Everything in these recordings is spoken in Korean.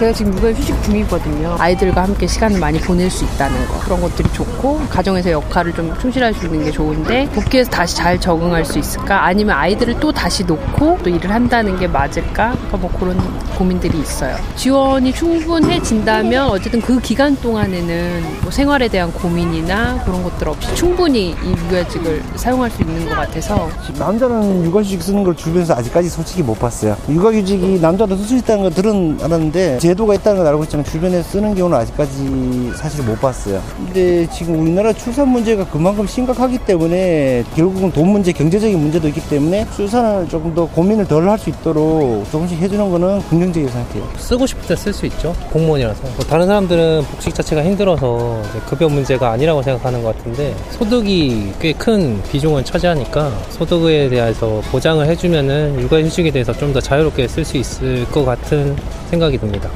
제가 지금 육아 휴직 중이거든요. 아이들과 함께 시간을 많이 보낼 수 있다는 거 그런 것들이 좋고 가정에서 역할을 좀 충실할 수 있는 게 좋은데 복귀해서 다시 잘 적응할 수 있을까? 아니면 아이들을 또 다시 놓고 또 일을 한다는 게 맞을까? 그러니까 뭐 그런 고민들이 있어요. 지원이 충분해진다면 어쨌든 그 기간 동안에는 뭐 생활에 대한 고민이나 그런 것들 없이 충분히 이 육아직을 사용할 수 있는 것 같아서 남자는 육아휴직 쓰는 걸 주변에서 아직까지 솔직히 못 봤어요. 육아휴직이 남자도 쓸 수 있다는 거 들은 알았는데 제 도가 있다는 걸 알고 있지만 주변에 쓰는 경우는 아직까지 사실 못 봤어요. 근데 지금 우리나라 출산 문제가 그만큼 심각하기 때문에 결국은 돈 문제, 경제적인 문제도 있기 때문에 출산을 조금 더 고민을 덜 할 수 있도록 조금씩 해주는 거는 긍정적인 생각해요. 쓰고 싶을 때 쓸 수 있죠. 공무원이라서. 뭐 다른 사람들은 복식 자체가 힘들어서 급여 문제가 아니라고 생각하는 것 같은데 소득이 꽤 큰 비중을 차지하니까 소득에 대해서 보장을 해주면은 육아휴직에 대해서 좀 더 자유롭게 쓸 수 있을 것 같은 생각이 듭니다.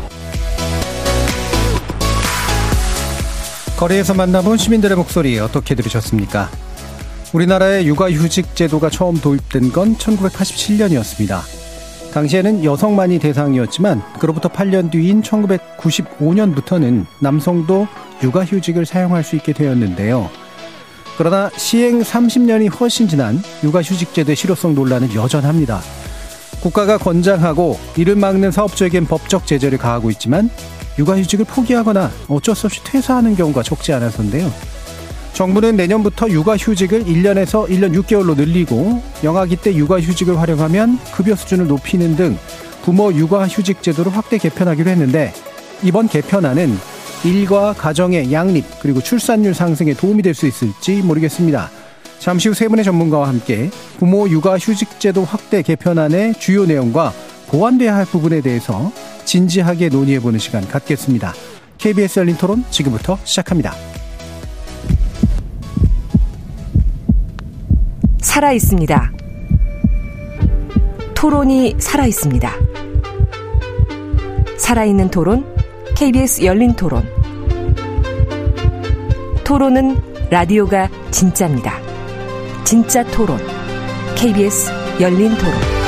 거리에서 만나본 시민들의 목소리 어떻게 들으셨습니까? 우리나라의 육아휴직 제도가 처음 도입된 건 1987년이었습니다. 당시에는 여성만이 대상이었지만 그로부터 8년 뒤인 1995년부터는 남성도 육아휴직을 사용할 수 있게 되었는데요. 그러나 시행 30년이 훨씬 지난 육아휴직 제도의 실효성 논란은 여전합니다. 국가가 권장하고 이를 막는 사업주에겐 법적 제재를 가하고 있지만 육아휴직을 포기하거나 어쩔 수 없이 퇴사하는 경우가 적지 않아서인데요. 정부는 내년부터 육아휴직을 1년에서 1년 6개월로 늘리고 영아기 때 육아휴직을 활용하면 급여 수준을 높이는 등 부모 육아휴직 제도를 확대 개편하기로 했는데 이번 개편안은 일과 가정의 양립 그리고 출산율 상승에 도움이 될 수 있을지 모르겠습니다. 잠시 후 세 분의 전문가와 함께 부모 육아 휴직 제도 확대 개편안의 주요 내용과 보완돼야 할 부분에 대해서 진지하게 논의해보는 시간 갖겠습니다. KBS 열린 토론 지금부터 시작합니다. 살아 있습니다. 토론이 살아 있습니다. 살아있는 토론, KBS 열린 토론. 토론은 라디오가 진짜입니다. 진짜 토론, KBS 열린 토론.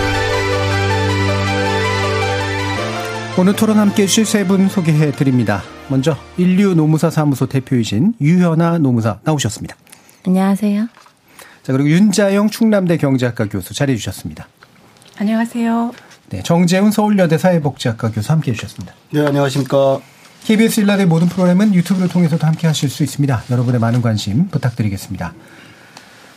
오늘 토론 함께 해주실 세 분 소개해 드립니다. 먼저 인류 노무사 사무소 대표이신 유현아 노무사 나오셨습니다. 안녕하세요. 자, 그리고 윤자영 충남대 경제학과 교수 자리해 주셨습니다. 안녕하세요. 네, 정재훈 서울여대 사회복지학과 교수 함께 해주셨습니다. 네, 안녕하십니까. KBS 일라의 모든 프로그램은 유튜브를 통해서도 함께 하실 수 있습니다. 여러분의 많은 관심 부탁드리겠습니다.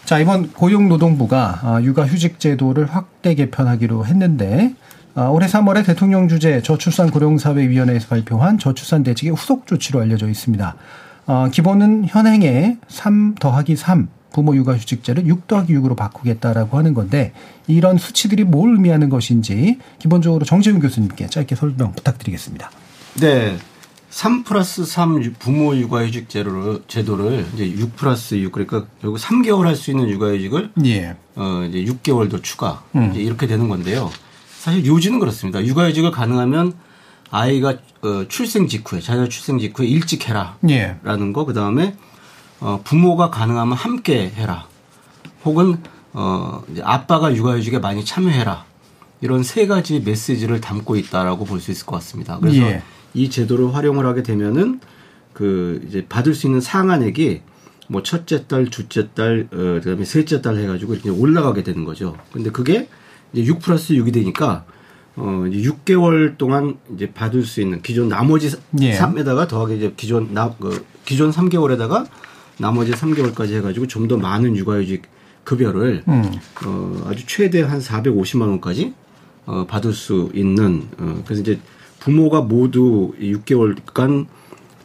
자, 이번 고용노동부가 아, 육아휴직 제도를 확대 개편하기로 했는데 아, 올해 3월에 대통령 주재 저출산 고령사회위원회에서 발표한 저출산 대책의 후속 조치로 알려져 있습니다. 아, 기본은 현행의 3 더하기 3 부모 육아 휴직제를 6 더하기 6으로 바꾸겠다라고 하는 건데 이런 수치들이 뭘 의미하는 것인지 기본적으로 정재훈 교수님께 짧게 설명 부탁드리겠습니다. 네. 3 플러스 3 부모 육아휴직 제도를, 제도를 이제 6 플러스 6 그러니까 결국 3개월 할 수 있는 육아휴직을 예. 어 이제 6개월도 추가 음. 이렇게 되는 건데요. 사실 요지는 그렇습니다. 육아휴직을 가능하면 아이가 어, 출생 직후에 자녀 출생 직후에 일찍 해라라는 예. 거 그다음에 어, 부모가 가능하면 함께 해라. 혹은 어, 이제 아빠가 육아휴직에 많이 참여해라. 이런 세 가지 메시지를 담고 있다라고 볼 수 있을 것 같습니다. 그래서 예. 이 제도를 활용을 하게 되면은 그 이제 받을 수 있는 상한액이 뭐 첫째 딸, 둘째 딸, 어, 그다음에 셋째 딸 해가지고 이렇게 올라가게 되는 거죠. 근데 그게 이제 6 플러스 6이 되니까 어 이제 6개월 동안 이제 받을 수 있는 기존 나머지 예. 3에다가 더하기 이제 기존 나 그 기존 3개월에다가 나머지 3개월까지 해가지고 좀 더 많은 육아휴직 급여를 음. 어 아주 최대 한 450만 원까지 어 받을 수 있는 어 그래서 이제 부모가 모두 6개월간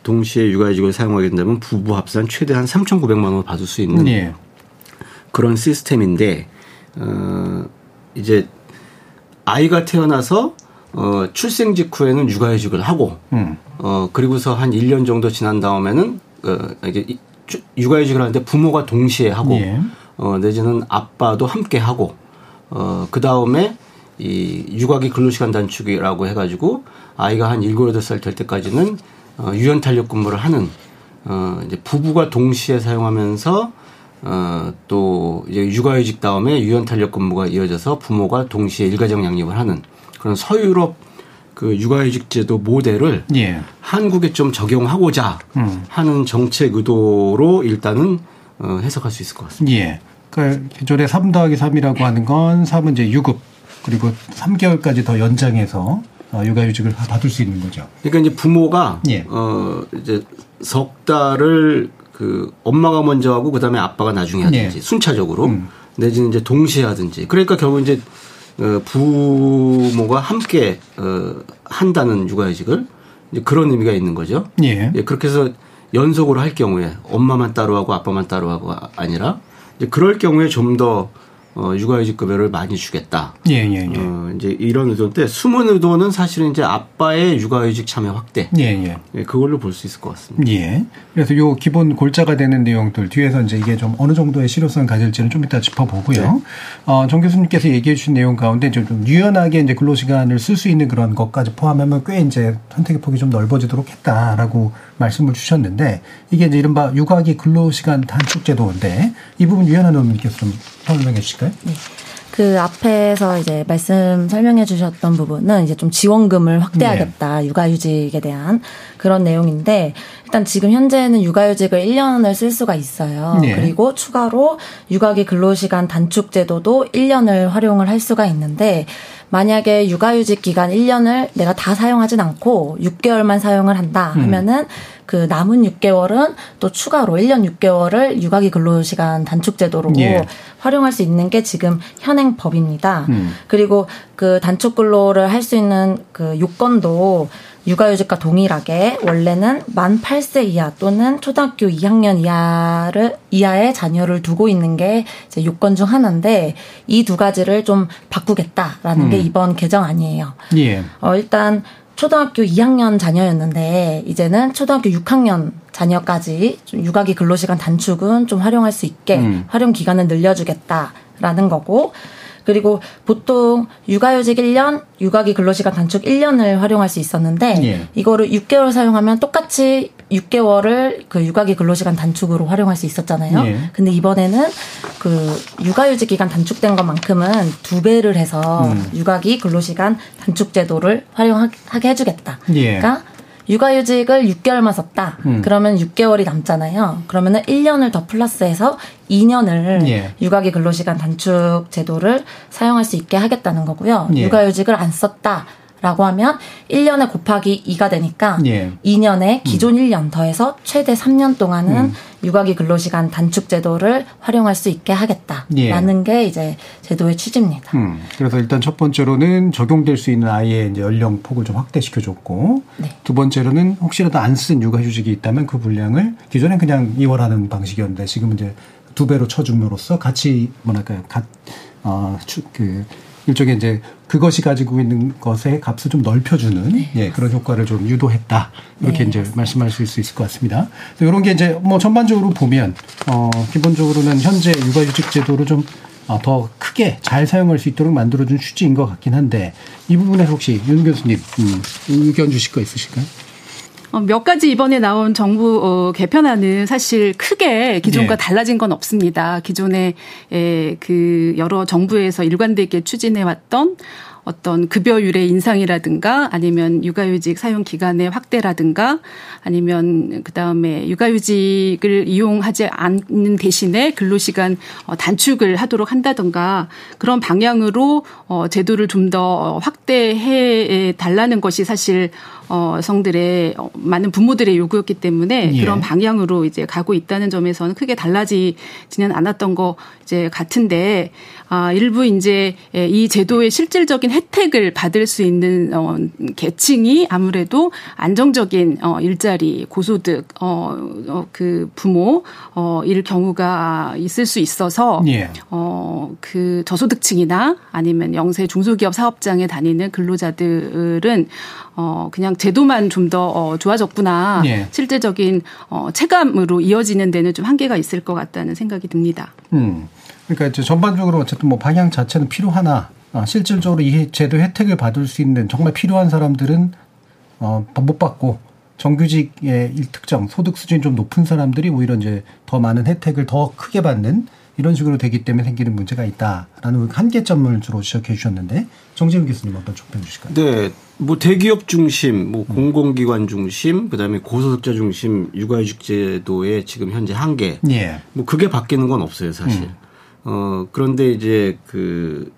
동시에 육아휴직을 사용하게 된다면 부부 합산 최대 한 3,900만 원을 받을 수 있는 예. 그런 시스템인데 어 이제 아이가 태어나서 어 출생 직후에는 육아휴직을 하고 음. 어 그리고서 한 1년 정도 지난 다음에는 어 이게 육아휴직을 하는데 부모가 동시에 하고 예. 어 내지는 아빠도 함께 하고 어 그 다음에 이 육아기 근로시간 단축이라고 해 가지고 아이가 한 7, 8살 될 때까지는 어 유연 탄력 근무를 하는 어 이제 부부가 동시에 사용하면서 어 또 이제 육아휴직 다음에 유연 탄력 근무가 이어져서 부모가 동시에 일가정 양립을 하는 그런 서유럽 그 육아휴직 제도 모델을 예. 한국에 좀 적용하고자 음. 하는 정책 의도로 일단은 어, 해석할 수 있을 것 같습니다. 예. 그러니까 기존에 3 더하기 3이라고 하는 건 3은 이제 유급 그리고 3개월까지 더 연장해서 어, 육아휴직을 받을 수 있는 거죠. 그러니까 이제 부모가 예. 어 이제 석 달을 그 엄마가 먼저 하고 그다음에 아빠가 나중에 하든지 예. 순차적으로 음. 내지는 이제 동시에 하든지 그러니까 결국 이제 어, 부모가 함께 어, 한다는 육아휴직을 이제 그런 의미가 있는 거죠. 예. 예. 그렇게 해서 연속으로 할 경우에 엄마만 따로 하고 아빠만 따로 하고 아니라 이제 그럴 경우에 좀 더 어, 육아휴직 급여를 많이 주겠다. 예, 예, 예. 어, 이제 이런 의도인데 숨은 의도는 사실은 이제 아빠의 육아휴직 참여 확대. 예, 예. 예 그걸로 볼 수 있을 것 같습니다. 예. 그래서 요 기본 골자가 되는 내용들 뒤에서 이제 이게 좀 어느 정도의 실효성 가질지는 좀 이따 짚어보고요. 네. 어, 정 교수님께서 얘기해 주신 내용 가운데 좀, 좀 유연하게 이제 근로시간을 쓸 수 있는 그런 것까지 포함하면 꽤 이제 선택의 폭이 좀 넓어지도록 했다라고 말씀을 주셨는데 이게 이제 이른바 육아기 근로시간 단축 제도인데 이 부분 유연한 의원님께서 좀 설명해 주실까요? 네. 그 앞에서 이제 말씀 설명해 주셨던 부분은 이제 좀 지원금을 확대하겠다. 네. 육아휴직에 대한 그런 내용인데 일단 지금 현재는 육아휴직을 1년을 쓸 수가 있어요. 네. 그리고 추가로 육아기 근로시간 단축 제도도 1년을 활용을 할 수가 있는데 만약에 육아휴직 기간 1년을 내가 다 사용하진 않고 6개월만 사용을 한다 음. 하면은 음. 그 남은 6개월은 또 추가로 1년 6개월을 육아기 근로시간 단축 제도로 예. 활용할 수 있는 게 지금 현행 법입니다. 음. 그리고 그 단축 근로를 할 수 있는 그 요건도 육아휴직과 동일하게 원래는 만 8세 이하 또는 초등학교 2학년 이하를 이하의 자녀를 두고 있는 게 이제 요건 중 하나인데 이 두 가지를 좀 바꾸겠다라는 음. 게 이번 개정안이에요. 예. 어 일단 초등학교 2학년 자녀였는데 이제는 초등학교 6학년 자녀까지 좀 육아기 근로시간 단축은 좀 활용할 수 있게 음. 활용 기간을 늘려주겠다라는 거고 그리고 보통 육아휴직 1년, 육아기 근로시간 단축 1년을 활용할 수 있었는데 예. 이거를 6개월 사용하면 똑같이 6개월을 그 육아기 근로시간 단축으로 활용할 수 있었잖아요. 예. 근데 이번에는 그 육아휴직 기간 단축된 것만큼은 두 배를 해서 음. 육아기 근로시간 단축 제도를 활용하게 해주겠다. 예. 그러니까 육아휴직을 6개월만 썼다. 음. 그러면 6개월이 남잖아요. 그러면은 1년을 더 플러스해서 2년을 예. 육아기 근로시간 단축 제도를 사용할 수 있게 하겠다는 거고요. 예. 육아휴직을 안 썼다. 라고 하면 1년에 곱하기 2가 되니까 예. 2년에 기존 음. 1년 더해서 최대 3년 동안은 음. 육아기 근로시간 단축 제도를 활용할 수 있게 하겠다라는 예. 게 이제 제도의 취지입니다. 음. 그래서 일단 첫 번째로는 적용될 수 있는 아이의 이제 연령 폭을 좀 확대시켜 줬고 네. 두 번째로는 혹시라도 안 쓴 육아휴직이 있다면 그 분량을 기존엔 그냥 이월하는 방식이었는데 지금은 이제 두 배로 쳐줌으로써 같이 뭐랄까요, 갓, 어, 그 일종의 이제 그것이 가지고 있는 것의 값을 좀 넓혀주는 네. 예, 그런 효과를 좀 유도했다 이렇게 네. 이제 말씀할 수 있을 것 같습니다. 이런 게 이제 뭐 전반적으로 보면 어 기본적으로는 현재 육아휴직 제도를 좀더 어, 크게 잘 사용할 수 있도록 만들어준 취지인 것 같긴 한데 이 부분에 혹시 윤 교수님 음, 의견 주실 거 있으실까요? 어, 몇 가지 이번에 나온 정부 어, 개편안은 사실 크게 기존과 네. 달라진 건 없습니다. 기존에 에, 그 여러 정부에서 일관되게 추진해 왔던 어떤 급여율의 인상이라든가 아니면 육아휴직 사용 기간의 확대라든가 아니면 그다음에 육아휴직을 이용하지 않는 대신에 근로시간 어, 단축을 하도록 한다든가 그런 방향으로 어 제도를 좀 더 확대해 달라는 것이 사실 어, 여성들의 어, 많은 부모들의 요구였기 때문에 예. 그런 방향으로 이제 가고 있다는 점에서는 크게 달라지지는 않았던 거 이제 같은데 아, 일부 이제 이 제도의 실질적인 혜택을 받을 수 있는 어, 계층이 아무래도 안정적인 어, 일자리, 고소득, 어, 어, 그 부모 어, 일 경우가 있을 수 있어서 예. 어, 그 저소득층이나 아니면 영세 중소기업 사업장에 다니는 근로자들은 어, 그냥 제도만 좀 더 어, 좋아졌구나. 예. 실제적인 어, 체감으로 이어지는 데는 좀 한계가 있을 것 같다는 생각이 듭니다. 음. 그러니까 이제 전반적으로 어쨌든 뭐 방향 자체는 필요하나 어, 실질적으로 이 제도 혜택을 받을 수 있는 정말 필요한 사람들은 어, 못 받고 정규직의 일특정 소득 수준이 좀 높은 사람들이 오히려 이제 더 많은 혜택을 더 크게 받는 이런 식으로 되기 때문에 생기는 문제가 있다라는 한계점을 주로 지적해 주셨는데 정재훈 교수님 어떤 촉변 주실까요? 네. 뭐 대기업 중심, 뭐 음. 공공기관 중심, 그다음에 고소득자 중심 육아휴직 제도의 지금 현재 한계. 예. 뭐 그게 바뀌는 건 없어요, 사실. 음. 어 그런데 이제 그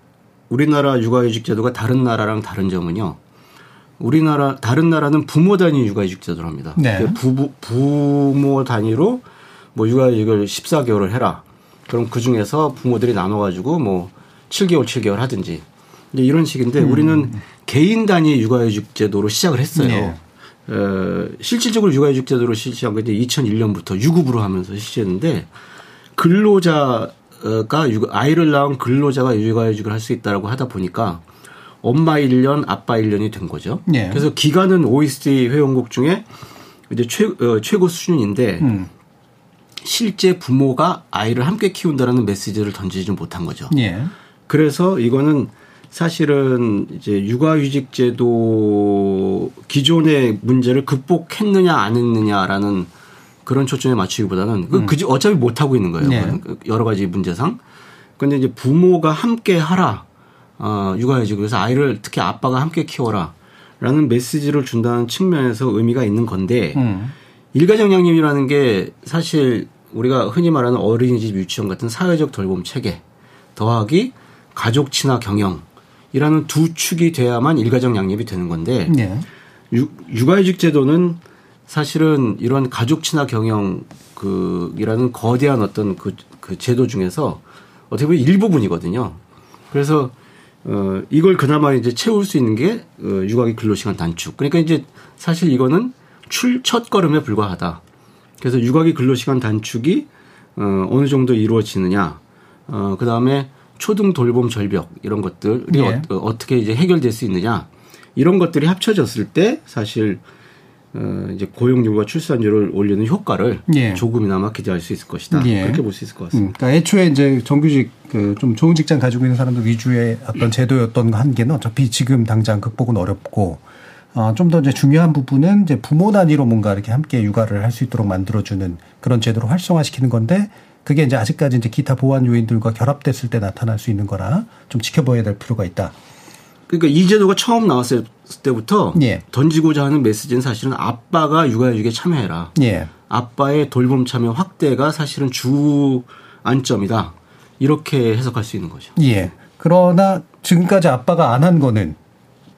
우리나라 육아휴직 제도가 다른 나라랑 다른 점은요. 우리나라 다른 나라는 부모 단위 육아휴직 제도를 합니다. 네. 부부 부모 단위로 뭐 육아휴직을 14개월을 해라. 그럼 그 중에서 부모들이 나눠 가지고 뭐 7개월, 7개월 하든지 이런 식인데 음. 우리는 개인 단위 육아휴직 제도로 시작을 했어요. 네. 어, 실질적으로 육아휴직 제도로 실시한 게 이제 2001년부터 유급으로 하면서 실시했는데 근로자가 아이를 낳은 근로자가 육아휴직을 할 수 있다라고 하다 보니까 엄마 1년, 아빠 1년이 된 거죠. 네. 그래서 기간은 OECD 회원국 중에 이제 최, 어, 최고 수준인데 음. 실제 부모가 아이를 함께 키운다라는 메시지를 던지지 못한 거죠. 예. 그래서 이거는 사실은 이제 육아휴직 제도 기존의 문제를 극복했느냐 안 했느냐라는 그런 초점에 맞추기보다는 그, 음. 그 어차피 못 하고 있는 거예요. 네. 여러 가지 문제상. 근데 이제 부모가 함께 하라. 어, 육아휴직 그래서 아이를 특히 아빠가 함께 키워라. 라는 메시지를 준다는 측면에서 의미가 있는 건데 음. 일가정 양립이라는 게 사실 우리가 흔히 말하는 어린이집 유치원 같은 사회적 돌봄 체계 더하기 가족 친화 경영 이라는 두 축이 돼야만 일가정 양립이 되는 건데 네. 육, 육아휴직 제도는 사실은 이런 가족 친화 경영 그이라는 거대한 어떤 그, 그 제도 중에서 어떻게 보면 일부분이거든요. 그래서 어 이걸 그나마 이제 채울 수 있는 게 어, 육아기 근로시간 단축. 그러니까 이제 사실 이거는 출첫 걸음에 불과하다. 그래서 육아기 근로시간 단축이 어, 어느 정도 이루어지느냐. 어, 그 다음에 초등 돌봄 절벽 이런 것들이 예. 어, 어떻게 이제 해결될 수 있느냐. 이런 것들이 합쳐졌을 때 사실 어, 이제 고용률과 출산율을 올리는 효과를 예. 조금이나마 기대할 수 있을 것이다. 예. 그렇게 볼 수 있을 것 같습니다. 음, 그러니까 애초에 이제 정규직 그 좀 좋은 직장 가지고 있는 사람들 위주의 어떤 제도였던 한계는 어차피 지금 당장 극복은 어렵고 어, 좀 더 이제 중요한 부분은 이제 부모 단위로 뭔가 이렇게 함께 육아를 할 수 있도록 만들어주는 그런 제도로 활성화시키는 건데 그게 이제 아직까지 이제 기타 보완 요인들과 결합됐을 때 나타날 수 있는 거라 좀 지켜봐야 될 필요가 있다. 그러니까 이 제도가 처음 나왔을 때부터 예. 던지고자 하는 메시지는 사실은 아빠가 육아휴직에 참여해라. 예. 아빠의 돌봄 참여 확대가 사실은 주 안점이다. 이렇게 해석할 수 있는 거죠. 예. 그러나 지금까지 아빠가 안 한 거는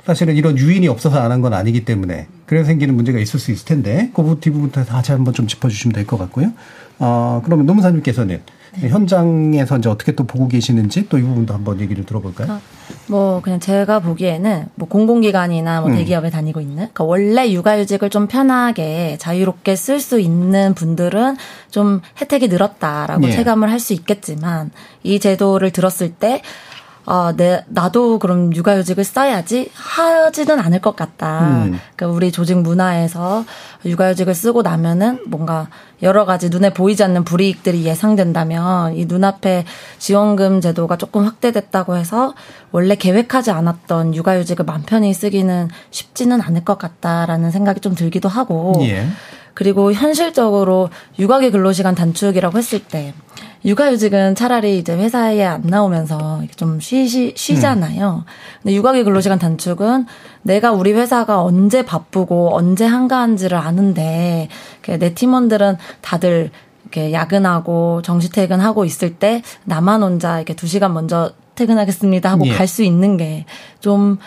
사실은 이런 유인이 없어서 안 한 건 아니기 때문에 그래서 생기는 문제가 있을 수 있을 텐데 그 뒷부분 다시 한번 좀 짚어주시면 될 것 같고요. 어, 그러면 노무사님께서는 현장에서 이제 어떻게 또 보고 계시는지 또 이 부분도 한번 얘기를 들어볼까요? 어, 뭐 그냥 제가 보기에는 뭐 공공기관이나 뭐 음. 대기업에 음. 다니고 있는 그러니까 원래 육아휴직을 좀 편하게 자유롭게 쓸 수 있는 분들은 좀 혜택이 늘었다라고 예. 체감을 할 수 있겠지만 이 제도를 들었을 때 아, 내, 나도 그럼 육아휴직을 써야지 하지는 않을 것 같다. 음. 그러니까 우리 조직 문화에서 육아휴직을 쓰고 나면은 뭔가 여러 가지 눈에 보이지 않는 불이익들이 예상된다면 이 눈앞에 지원금 제도가 조금 확대됐다고 해서 원래 계획하지 않았던 육아휴직을 맘 편히 쓰기는 쉽지는 않을 것 같다라는 생각이 좀 들기도 하고. 예. 그리고 현실적으로 육아기 근로시간 단축이라고 했을 때 육아휴직은 차라리 이제 회사에 안 나오면서 좀 쉬, 쉬잖아요. 근데 육아기 근로시간 단축은 내가 우리 회사가 언제 바쁘고 언제 한가한지를 아는데 내 팀원들은 다들 이렇게 야근하고 정시 퇴근하고 있을 때 나만 혼자 이렇게 두 시간 먼저 퇴근하겠습니다 하고 예. 갈수 있는 게좀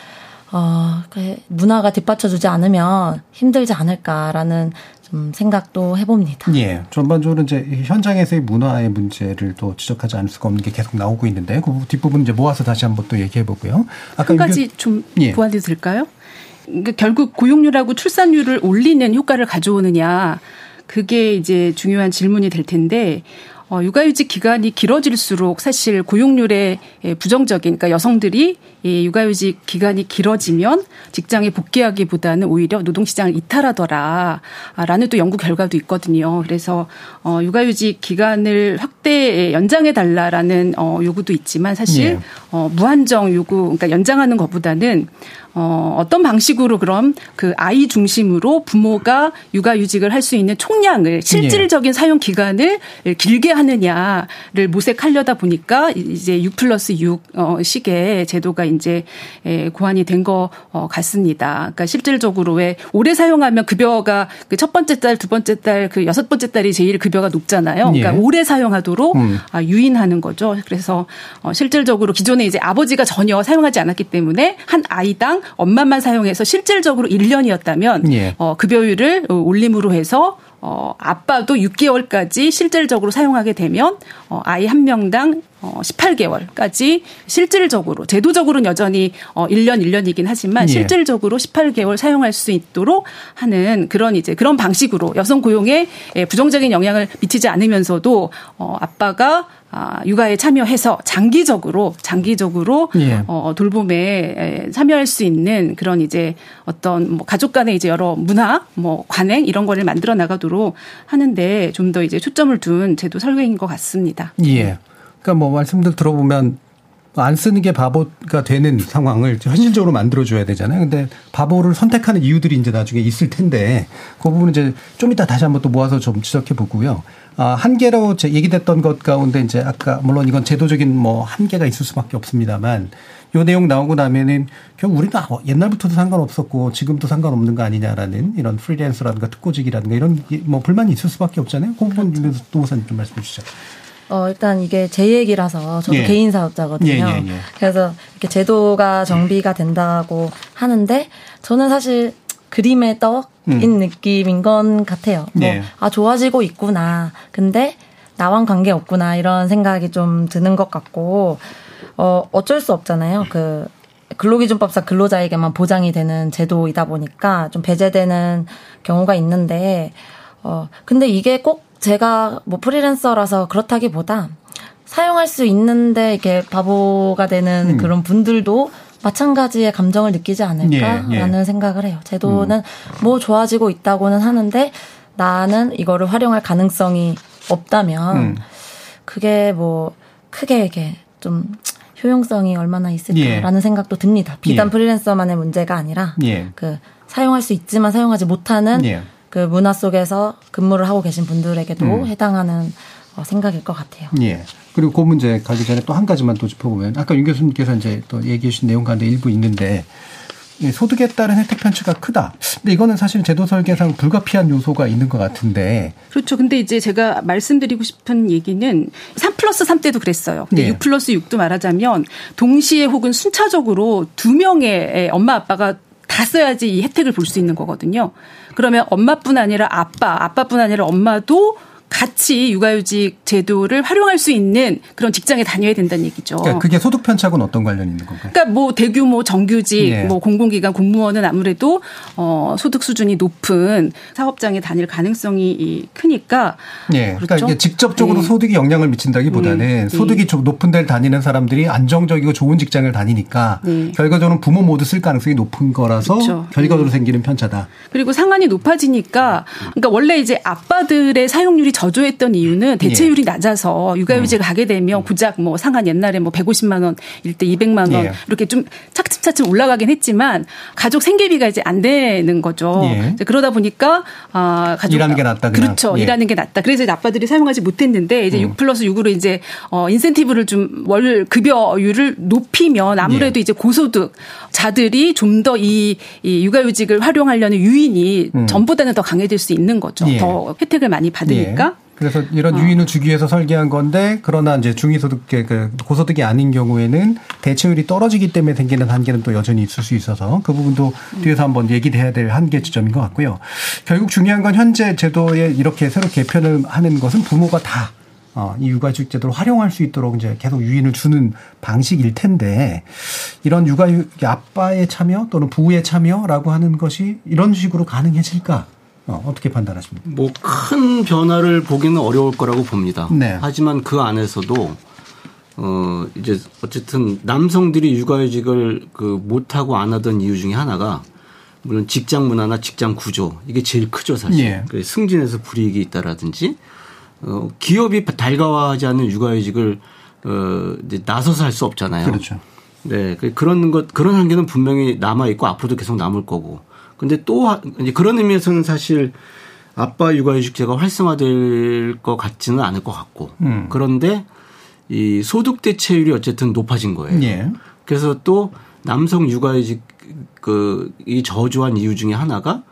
어, 문화가 뒷받쳐주지 않으면 힘들지 않을까라는 좀 생각도 해봅니다. 예. 전반적으로 이제 현장에서의 문화의 문제를 또 지적하지 않을 수가 없는 게 계속 나오고 있는데 그 뒷부분 이제 모아서 다시 한번 또 얘기해 보고요. 아까 한 가지 좀 예. 부활해 드릴까요? 그러니까 결국 고용률하고 출산율을 올리는 효과를 가져오느냐 그게 이제 중요한 질문이 될 텐데 어, 육아휴직 기간이 길어질수록 사실 고용률에 예, 부정적인, 그러니까 여성들이 이 육아휴직 기간이 길어지면 직장에 복귀하기보다는 오히려 노동시장을 이탈하더라라는 또 연구 결과도 있거든요. 그래서 어, 육아휴직 기간을 확대 연장해 달라라는 어, 요구도 있지만 사실 네. 어, 무한정 요구, 그러니까 연장하는 것보다는 어, 어떤 방식으로 그럼 그 아이 중심으로 부모가 육아휴직을 할 수 있는 총량을 실질적인 예. 사용 기간을 길게 하느냐를 모색하려다 보니까 이제 6 플러스 6 어, 식의 제도가 이제 고안이 된것 같습니다. 그러니까 실질적으로 왜 오래 사용하면 급여가 그 첫 번째 딸, 두 번째 딸, 그 여섯 번째 딸이 제일 급여가 높잖아요. 그러니까 예. 오래 사용하도록 음. 아, 유인하는 거죠. 그래서 어, 실질적으로 기존에 이제 아버지가 전혀 사용하지 않았기 때문에 한 아이당 엄마만 사용해서 실질적으로 1년이었다면 예. 어, 급여율을 올림으로 해서 어, 아빠도 6개월까지 실질적으로 사용하게 되면 어, 아이 한 명당 어, 18개월까지 실질적으로 제도적으로는 여전히 어 1년 1년이긴 하지만 예. 실질적으로 18개월 사용할 수 있도록 하는 그런 이제 그런 방식으로 여성 고용에 예, 부정적인 영향을 미치지 않으면서도 어 아빠가 아, 육아에 참여해서 장기적으로 장기적으로 예. 어, 돌봄에 참여할 수 있는 그런 이제 어떤 뭐 가족 간의 이제 여러 문화, 뭐 관행 이런 거를 만들어 나가도록 하는데 좀 더 이제 초점을 둔 제도 설계인 것 같습니다. 예. 그러니까 뭐 말씀들 들어보면 안 쓰는 게 바보가 되는 상황을 현실적으로 만들어줘야 되잖아요. 근데 바보를 선택하는 이유들이 이제 나중에 있을 텐데 그 부분은 이제 좀 이따 다시 한번 또 모아서 좀 지적해 보고요. 아, 한계로 얘기됐던 것 가운데 이제 아까 물론 이건 제도적인 뭐 한계가 있을 수밖에 없습니다만 요 내용 나오고 나면은 결국 우리는 아, 옛날부터도 상관없었고 지금도 상관없는 거 아니냐라는 이런 프리랜서라든가 특고직이라든가 이런 뭐 불만이 있을 수밖에 없잖아요. 그 부분 또 우선 좀 말씀해 주시죠. 어, 일단 이게 제 얘기라서 저도 예. 개인 사업자거든요. 예, 예, 예, 그래서 이렇게 제도가 정비가 된다고 하는데 저는 사실 그림의 떡인 음. 느낌인 건 같아요. 뭐, 예. 아, 좋아지고 있구나. 근데 나만 관계 없구나. 이런 생각이 좀 드는 것 같고, 어, 어쩔 수 없잖아요. 그, 근로기준법상 근로자에게만 보장이 되는 제도이다 보니까 좀 배제되는 경우가 있는데, 어, 근데 이게 꼭 제가 뭐 프리랜서라서 그렇다기보다 사용할 수 있는데 이렇게 바보가 되는 음. 그런 분들도 마찬가지의 감정을 느끼지 않을까라는 예, 예. 생각을 해요. 제도는 음. 뭐 좋아지고 있다고는 하는데 나는 이거를 활용할 가능성이 없다면 음. 그게 뭐 크게 이게 좀 효용성이 얼마나 있을까라는 예. 생각도 듭니다. 비단 예. 프리랜서만의 문제가 아니라 예. 그 사용할 수 있지만 사용하지 못하는 예. 그 문화 속에서 근무를 하고 계신 분들에게도 음. 해당하는 어, 생각일 것 같아요. 예. 그리고 그 문제 가기 전에 또 한 가지만 또 짚어보면 아까 윤 교수님께서 이제 또 얘기해 주신 내용 가운데 일부 있는데 소득에 따른 혜택 편차가 크다. 근데 이거는 사실 제도 설계상 불가피한 요소가 있는 것 같은데. 그렇죠. 근데 이제 제가 말씀드리고 싶은 얘기는 3 플러스 3 때도 그랬어요. 근데 네. 6 플러스 6도 말하자면 동시에 혹은 순차적으로 두 명의 엄마 아빠가 다 써야지 이 혜택을 볼 수 있는 거거든요. 그러면 엄마뿐 아니라 아빠, 아빠뿐 아니라 엄마도 같이 육아휴직 제도를 활용할 수 있는 그런 직장에 다녀야 된다는 얘기죠. 그러니까 그게 소득 편차하고는 어떤 관련이 있는 건가요? 그러니까 뭐 대규모 정규직, 예. 뭐 공공기관 공무원은 아무래도 어 소득 수준이 높은 사업장에 다닐 가능성이 크니까. 예. 그러니까 그렇죠? 이게 직접적으로 예. 소득이 영향을 미친다기보다는 음. 소득이 좀 높은 데를 다니는 사람들이 안정적이고 좋은 직장을 다니니까 네. 결과적으로 부모 모두 쓸 가능성이 높은 거라서 그렇죠. 결과적으로 네. 생기는 편차다. 그리고 상한이 높아지니까 그러니까 원래 이제 아빠들의 사용률이 저 조했던 이유는 대체율이 예. 낮아서 육아휴직을 음. 가게 되면 고작 뭐 상한 옛날에 뭐 150만 원일 때 200만 원 예. 이렇게 좀 차츰차츰 올라가긴 했지만 가족 생계비가 이제 안 되는 거죠. 예. 그러다 보니까 아 가족 일하는 게 낫다. 그냥. 그렇죠. 예. 일하는 게 낫다. 그래서 아빠들이 사용하지 못했는데 이제 음. 6 플러스 6으로 이제 어 인센티브를 좀 월 급여율을 높이면 아무래도 예. 이제 고소득 자들이 좀 더이 이 육아휴직을 활용하려는 유인이 음. 전보다는 더 강해질 수 있는 거죠. 예. 더 혜택을 많이 받으니까. 그래서 이런 어. 유인을 주기 위해서 설계한 건데 그러나 이제 중위소득 그 고소득이 아닌 경우에는 대체율이 떨어지기 때문에 생기는 한계는 또 여전히 있을 수 있어서 그 부분도 뒤에서 한번 얘기를 해야 될 한계 지점인 것 같고요. 결국 중요한 건 현재 제도에 이렇게 새로 개편을 하는 것은 부모가 다 어, 이 육아휴직 제도를 활용할 수 있도록 이제 계속 유인을 주는 방식일 텐데 이런 육아휴 아빠의 참여 또는 부부의 참여라고 하는 것이 이런 식으로 가능해질까? 어, 어떻게 판단하십니까? 뭐 큰 변화를 보기는 어려울 거라고 봅니다. 네. 하지만 그 안에서도 어 이제 어쨌든 남성들이 육아휴직을 그 못하고 안 하던 이유 중에 하나가 물론 직장 문화나 직장 구조 이게 제일 크죠 사실. 예. 그 승진에서 불이익이 있다라든지 어 기업이 달가워하지 않는 육아휴직을 어 이제 나서서 할 수 없잖아요. 그렇죠. 네, 그 그런 것 그런 한계는 분명히 남아 있고 앞으로도 계속 남을 거고. 근데 또 이제 그런 의미에서는 사실 아빠 육아휴직제가 활성화될 것 같지는 않을 것 같고. 음. 그런데 이 소득 대체율이 어쨌든 높아진 거예요. 예. 그래서 또 남성 육아휴직 그 이 저조한 이유 중에 하나가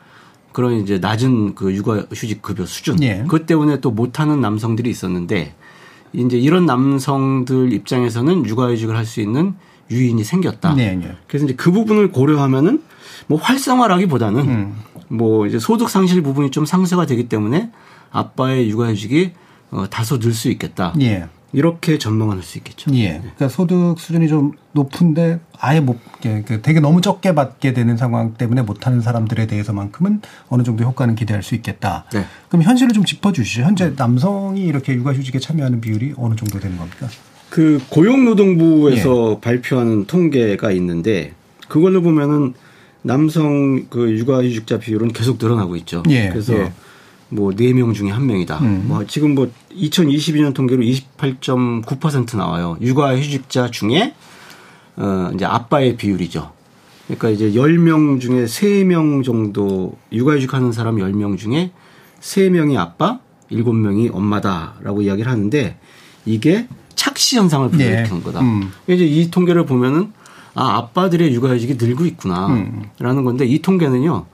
그런 이제 낮은 그 육아휴직 급여 수준. 예. 그것 때문에 또 못하는 남성들이 있었는데 이제 이런 남성들 입장에서는 육아휴직을 할 수 있는 유인이 생겼다. 네, 네. 그래서 이제 그 부분을 고려하면은 뭐 활성화라기보다는 음. 뭐 이제 소득 상실 부분이 좀 상쇄가 되기 때문에 아빠의 육아휴직이 어, 다소 늘 수 있겠다. 예. 이렇게 전망을 할수 있겠죠. 예. 그러니까 소득 수준이 좀 높은데 아예 못, 그 되게 너무 적게 받게 되는 상황 때문에 못하는 사람들에 대해서만큼은 어느 정도 효과는 기대할 수 있겠다. 네. 그럼 현실을 좀 짚어주시죠. 현재 남성이 이렇게 육아휴직에 참여하는 비율이 어느 정도 되는 겁니까? 그 고용노동부에서 예. 발표하는 통계가 있는데 그걸로 보면은 남성 그 육아휴직자 비율은 계속 늘어나고 있죠. 예. 그래서 예. 뭐 4명 중에 1명이다. 음. 뭐 지금 뭐 2022년 통계로 28.9% 나와요. 육아휴직자 중에 어 이제 아빠의 비율이죠. 그러니까 이제 10명 중에 3명 정도 육아휴직하는 사람 10명 중에 3명이 아빠, 7명이 엄마다라고 이야기를 하는데 이게 착시 현상을 불러일으키는 네. 거다. 음. 이제 이 통계를 보면은 아 아빠들의 육아휴직이 늘고 있구나라는 음. 건데 이 통계는요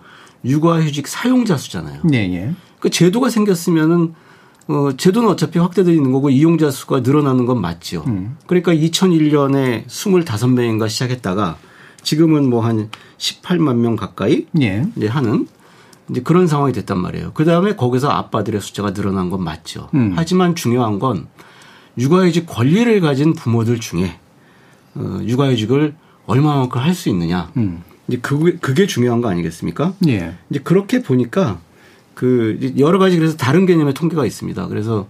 육아휴직 사용자 수잖아요. 네, 예. 그 제도가 생겼으면은 어, 제도는 어차피 확대되어 있는 거고 이용자 수가 늘어나는 건 맞죠. 음. 그러니까 2001년에 25명인가 시작했다가 지금은 뭐 한 18만 명 가까이 예. 이제 하는 이제 그런 상황이 됐단 말이에요. 그 다음에 거기서 아빠들의 숫자가 늘어난 건 맞죠. 음. 하지만 중요한 건 육아휴직 권리를 가진 부모들 중에 어, 육아휴직을 얼마만큼 할 수 있느냐. 음. 이제 그게, 그게 중요한 거 아니겠습니까? 예. 이제 그렇게 보니까 그 여러 가지 그래서 다른 개념의 통계가 있습니다. 그래서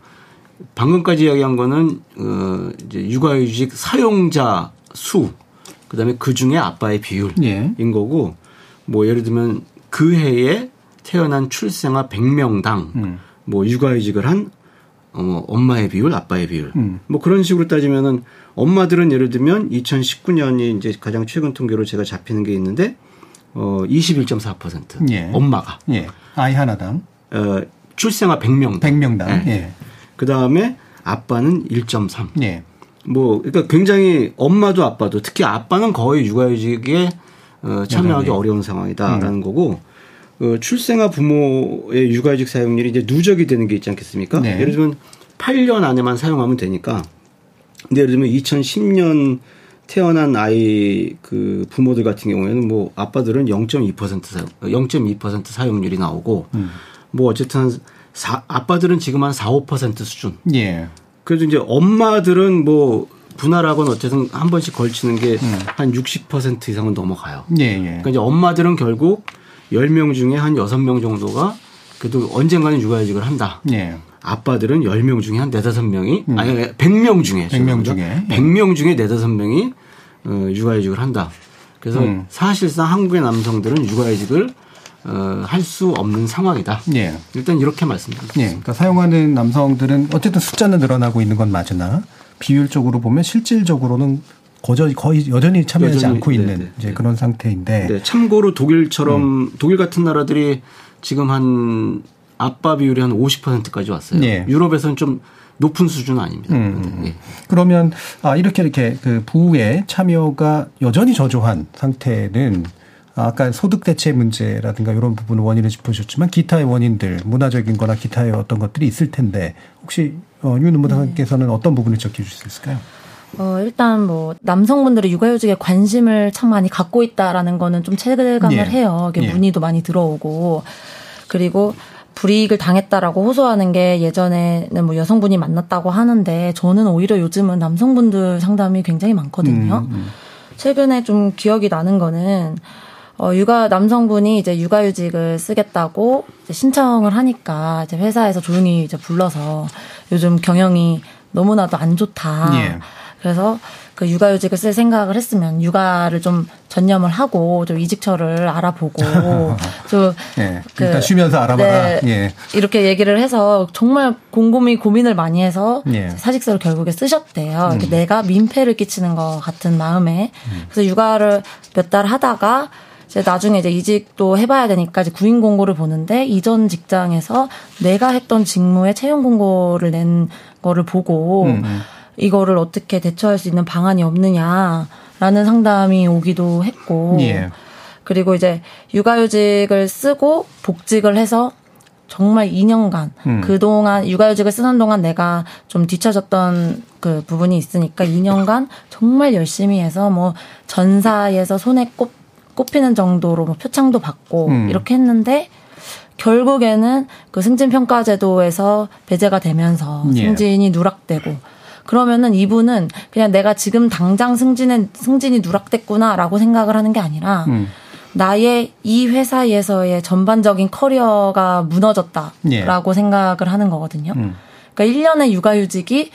방금까지 이야기한 거는 어 이제 육아휴직 사용자 수 그다음에 그 중에 아빠의 비율인 예. 거고 뭐 예를 들면 그 해에 태어난 출생아 100명당 음. 뭐 육아휴직을 한 어, 엄마의 비율, 아빠의 비율. 음. 뭐 그런 식으로 따지면은 엄마들은 예를 들면 2019년이 이제 가장 최근 통계로 제가 잡히는 게 있는데 어 21.4% 예. 엄마가 예. 아이 하나당 어 출생아 100명 100명당 예. 예. 그다음에 아빠는 1.3. 예. 뭐 그러니까 굉장히 엄마도 아빠도 특히 아빠는 거의 육아휴직에 어, 참여하기 어려운 상황이다라는 음. 거고 어, 출생아 부모의 육아휴직 사용률이 이제 누적이 되는 게 있지 않겠습니까? 네. 예를 들면 8년 안에만 사용하면 되니까. 근데 예를 들면 2010년 태어난 아이 그 부모들 같은 경우에는 뭐 아빠들은 0.2% 사용, 0.2% 사용률이 나오고 음. 뭐 어쨌든 사, 아빠들은 지금 한 4, 5% 수준. 예. 그래도 이제 엄마들은 뭐 분할하고는 어쨌든 한 번씩 걸치는 게 한60% 음. 이상은 넘어가요. 예, 예. 그러니까 이제 엄마들은 결국 10명 중에 한 6명 정도가 그래도 언젠가는 육아휴직을 한다. 예. 아빠들은 10명 중에 한 4, 5명이 음. 아니 100명 중에 100명 중에 100명 중에 4, 5명이 어, 육아휴직을 한다. 그래서 음. 사실상 한국의 남성들은 육아휴직을 어, 할 수 없는 상황이다. 예. 일단 이렇게 말씀드립니다. 예. 그러니까 사용하는 남성들은 어쨌든 숫자는 늘어나고 있는 건 맞으나 비율적으로 보면 실질적으로는 거저 거의 여전히 참여하지 여전히, 않고 있는 네네. 이제 그런 상태인데. 네, 참고로 독일처럼 음. 독일 같은 나라들이 지금 한 아빠 비율이 한 50%까지 왔어요. 네. 유럽에서는 좀 높은 수준은 아닙니다. 음. 네. 그러면 아 이렇게 이렇게 그 부의 참여가 여전히 저조한 상태는 아까 소득 대체 문제라든가 이런 부분 원인을 짚으셨지만 기타의 원인들 문화적인 거나 기타의 어떤 것들이 있을 텐데 혹시 어, 윤 의무사님께서는 어떤 부분을 적혀 주실 수 있을까요? 어, 일단 뭐 남성분들의 육아휴직에 관심을 참 많이 갖고 있다라는 거는 좀 체감을 예. 해요. 이게 예. 문의도 많이 들어오고 그리고 불이익을 당했다라고 호소하는 게 예전에는 뭐 여성분이 만났다고 하는데 저는 오히려 요즘은 남성분들 상담이 굉장히 많거든요. 음, 음. 최근에 좀 기억이 나는 거는 어, 육아, 남성분이 이제 육아휴직을 쓰겠다고 신청을 하니까 이제 회사에서 조용히 이제 불러서 요즘 경영이 너무나도 안 좋다. 예. 그래서 그 육아휴직을 쓸 생각을 했으면 육아를 좀 전념을 하고 좀 이직처를 알아보고 좀 예, 그, 일단 쉬면서 알아봐라. 네, 예. 이렇게 얘기를 해서 정말 곰곰이 고민을 많이 해서 예. 사직서를 결국에 쓰셨대요. 음. 내가 민폐를 끼치는 것 같은 마음에 음. 그래서 육아를 몇 달 하다가 이제 나중에 이제 이직도 해봐야 되니까 이제 구인 공고를 보는데 이전 직장에서 내가 했던 직무에 채용 공고를 낸 거를 보고 음. 음. 이거를 어떻게 대처할 수 있는 방안이 없느냐라는 상담이 오기도 했고 예. 그리고 이제 육아휴직을 쓰고 복직을 해서 정말 2년간 음. 그동안 육아휴직을 쓰는 동안 내가 좀 뒤처졌던 그 부분이 있으니까 2년간 정말 열심히 해서 뭐 전사에서 손에 꼽 꼽히는 정도로 뭐 표창도 받고 음. 이렇게 했는데 결국에는 그 승진 평가 제도에서 배제가 되면서 예. 승진이 누락되고 그러면은 이분은 그냥 내가 지금 당장 승진은 승진이 누락됐구나라고 생각을 하는 게 아니라 음. 나의 이 회사에서의 전반적인 커리어가 무너졌다라고 예. 생각을 하는 거거든요. 음. 그러니까 1년의 육아휴직이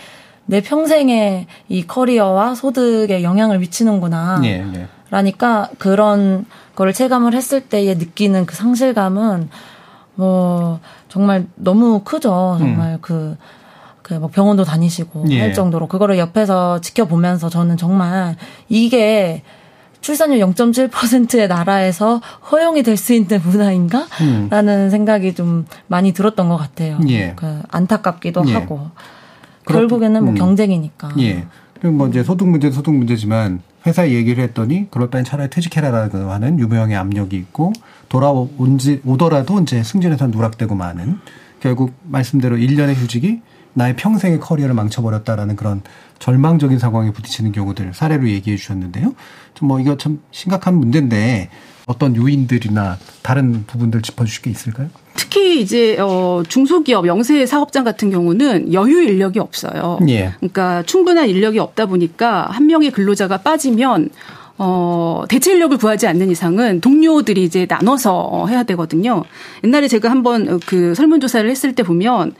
내 평생의 이 커리어와 소득에 영향을 미치는구나. 예, 예. 라니까 그런 거를 체감을 했을 때에 느끼는 그 상실감은 뭐 정말 너무 크죠. 정말 음. 그, 그뭐 병원도 다니시고 예. 할 정도로 그거를 옆에서 지켜보면서 저는 정말 이게 출산율 0.7%의 나라에서 허용이 될 수 있는 문화인가? 음. 라는 생각이 좀 많이 들었던 것 같아요. 예. 그 안타깝기도 예. 하고. 결국에는 뭐 음. 경쟁이니까. 예. 그리고 뭐 이제 소득 문제 소득 문제지만 회사에 얘기를 했더니 그럴 바엔 차라리 퇴직해라라고 하는 유명의 압력이 있고 돌아온지 오더라도 이제 승진에서 누락되고 마는 결국 말씀대로 1년의 휴직이 나의 평생의 커리어를 망쳐버렸다라는 그런 절망적인 상황에 부딪히는 경우들 사례로 얘기해 주셨는데요. 좀 뭐 이거 참 심각한 문제인데 어떤 요인들이나 다른 부분들 짚어주실 게 있을까요? 특히 이제 어 중소기업 영세 사업장 같은 경우는 여유 인력이 없어요. 예. 그러니까 충분한 인력이 없다 보니까 한 명의 근로자가 빠지면 어, 대체 인력을 구하지 않는 이상은 동료들이 이제 나눠서 해야 되거든요. 옛날에 제가 한번 그 설문조사를 했을 때 보면 어,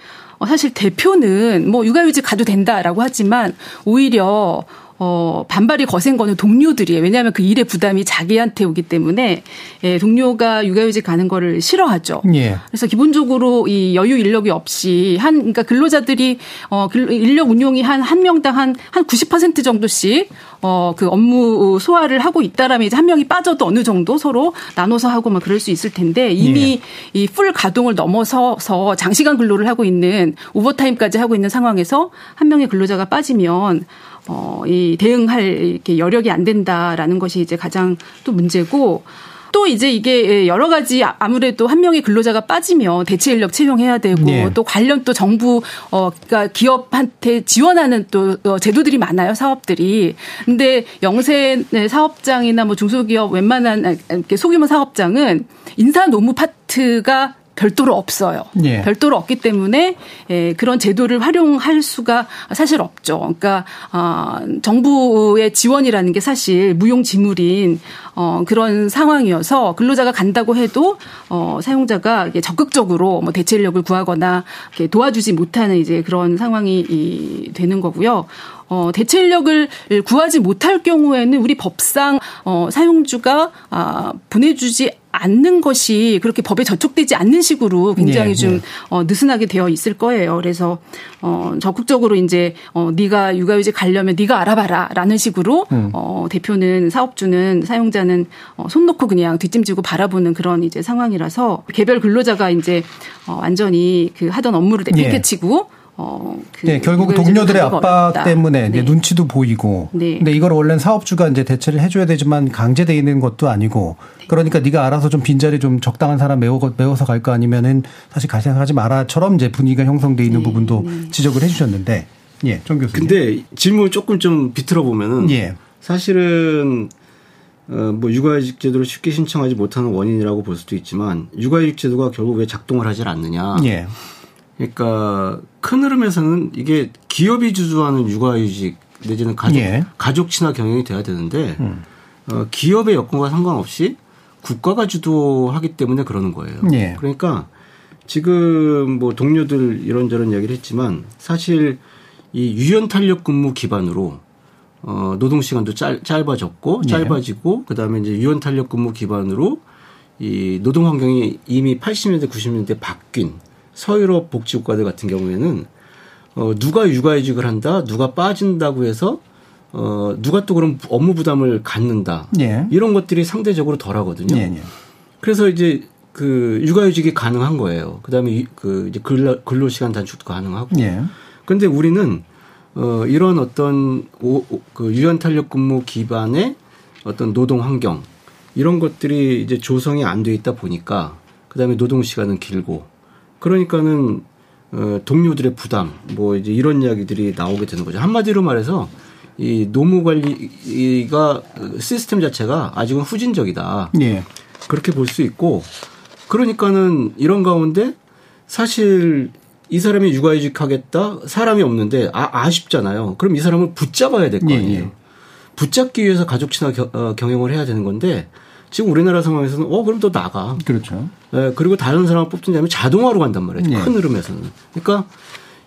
사실 대표는 뭐 육아휴직 가도 된다라고 하지만 오히려 어, 반발이 거센 거는 동료들이에요. 왜냐하면 그 일의 부담이 자기한테 오기 때문에 예, 동료가 육아휴직 가는 거를 싫어하죠. 예. 그래서 기본적으로 이 여유 인력이 없이 한 그러니까 근로자들이 어 인력 운용이 한 한 명당 한 한 90% 정도씩 어, 그 업무 소화를 하고 있다라면 이제 한 명이 빠져도 어느 정도 서로 나눠서 하고 막 그럴 수 있을 텐데 이미 예. 이풀 가동을 넘어서서 장시간 근로를 하고 있는 오버타임까지 하고 있는 상황에서 한 명의 근로자가 빠지면 어, 이 대응할 이렇게 여력이 안 된다라는 것이 이제 가장 또 문제고 또 이제 이게 여러 가지 아무래도 한 명의 근로자가 빠지면 대체 인력 채용해야 되고 네. 또 관련 또 정부 어 그러니까 기업한테 지원하는 또 어, 제도들이 많아요 사업들이 근데 영세 사업장이나 뭐 중소기업 웬만한 이렇게 소규모 사업장은 인사 노무 파트가 별도로 없어요. 예. 별도로 없기 때문에 예, 그런 제도를 활용할 수가 사실 없죠. 그러니까 어, 정부의 지원이라는 게 사실 무용지물인 어, 그런 상황이어서 근로자가 간다고 해도 어, 사용자가 적극적으로 뭐 대체 인력을 구하거나 도와주지 못하는 이제 그런 상황이 이, 되는 거고요. 어, 대체 인력을 구하지 못할 경우에는 우리 법상 어, 사용주가 아, 보내주지 않는 것이 그렇게 법에 저촉되지 않는 식으로 굉장히 네, 좀 네. 어, 느슨하게 되어 있을 거예요. 그래서 어, 적극적으로 이제 어, 네가 육아휴직 가려면 네가 알아봐라라는 식으로 음. 어, 대표는 사업주는 사용자는 어, 손 놓고 그냥 뒷짐지고 바라보는 그런 이제 상황이라서 개별 근로자가 이제 어, 완전히 그 하던 업무를 내팽개치고 예. 어, 그 네, 결국 동료들의 압박 어렵다. 때문에 네. 눈치도 보이고. 네. 근데 이걸 원래 사업주가 이제 대체를 해줘야 되지만 강제돼 있는 것도 아니고. 네. 그러니까 네가 알아서 좀 빈자리 좀 적당한 사람 메워, 메워서 갈 거 아니면은 사실 가생하지 마라처럼 이제 분위기가 형성돼 있는 네. 부분도 네. 지적을 해주셨는데. 예, 정 교수님. 근데 질문을 조금 좀 비틀어 보면은. 예. 사실은 어, 뭐 육아휴직 제도를 쉽게 신청하지 못하는 원인이라고 볼 수도 있지만 육아휴직 제도가 결국 왜 작동을 하지 않느냐. 예. 그러니까 큰 흐름에서는 이게 기업이 주도하는 육아휴직 내지는 가족 예. 가족 친화 경영이 돼야 되는데 음. 어, 기업의 여건과 상관없이 국가가 주도하기 때문에 그러는 거예요. 예. 그러니까 지금 뭐 동료들 이런저런 이야기를 했지만 사실 이 유연 탄력 근무 기반으로 어, 노동 시간도 짧, 짧아졌고 예. 짧아지고 예. 그다음에 이제 유연 탄력 근무 기반으로 이 노동 환경이 이미 80년대 90년대 바뀐 서유럽 복지 국가들 같은 경우에는 어, 누가 육아휴직을 한다, 누가 빠진다고 해서 어, 누가 또 그런 업무 부담을 갖는다. 예. 이런 것들이 상대적으로 덜 하거든요. 예, 예. 그래서 이제 그 육아휴직이 가능한 거예요. 그다음에 그 이제 근로, 근로 시간 단축도 가능하고. 예. 그런데 우리는 어, 이런 어떤 오, 그 유연 탄력 근무 기반의 어떤 노동 환경 이런 것들이 이제 조성이 안 돼 있다 보니까 그다음에 노동 시간은 길고 그러니까는 어, 동료들의 부담 뭐 이제 이런 이야기들이 나오게 되는 거죠. 한마디로 말해서 이 노무 관리가 시스템 자체가 아직은 후진적이다. 예. 그렇게 볼 수 있고 그러니까는 이런 가운데 사실 이 사람이 육아휴직하겠다 사람이 없는데 아, 아쉽잖아요. 그럼 이 사람을 붙잡아야 될거 예, 아니에요. 예. 붙잡기 위해서 가족 친화 겨, 어, 경영을 해야 되는 건데 지금 우리나라 상황에서는 어 그럼 또 나가. 그렇죠. 예, 그리고 다른 사람을 뽑든다면 자동화로 간단 말이에요. 예. 큰 흐름에서는. 그러니까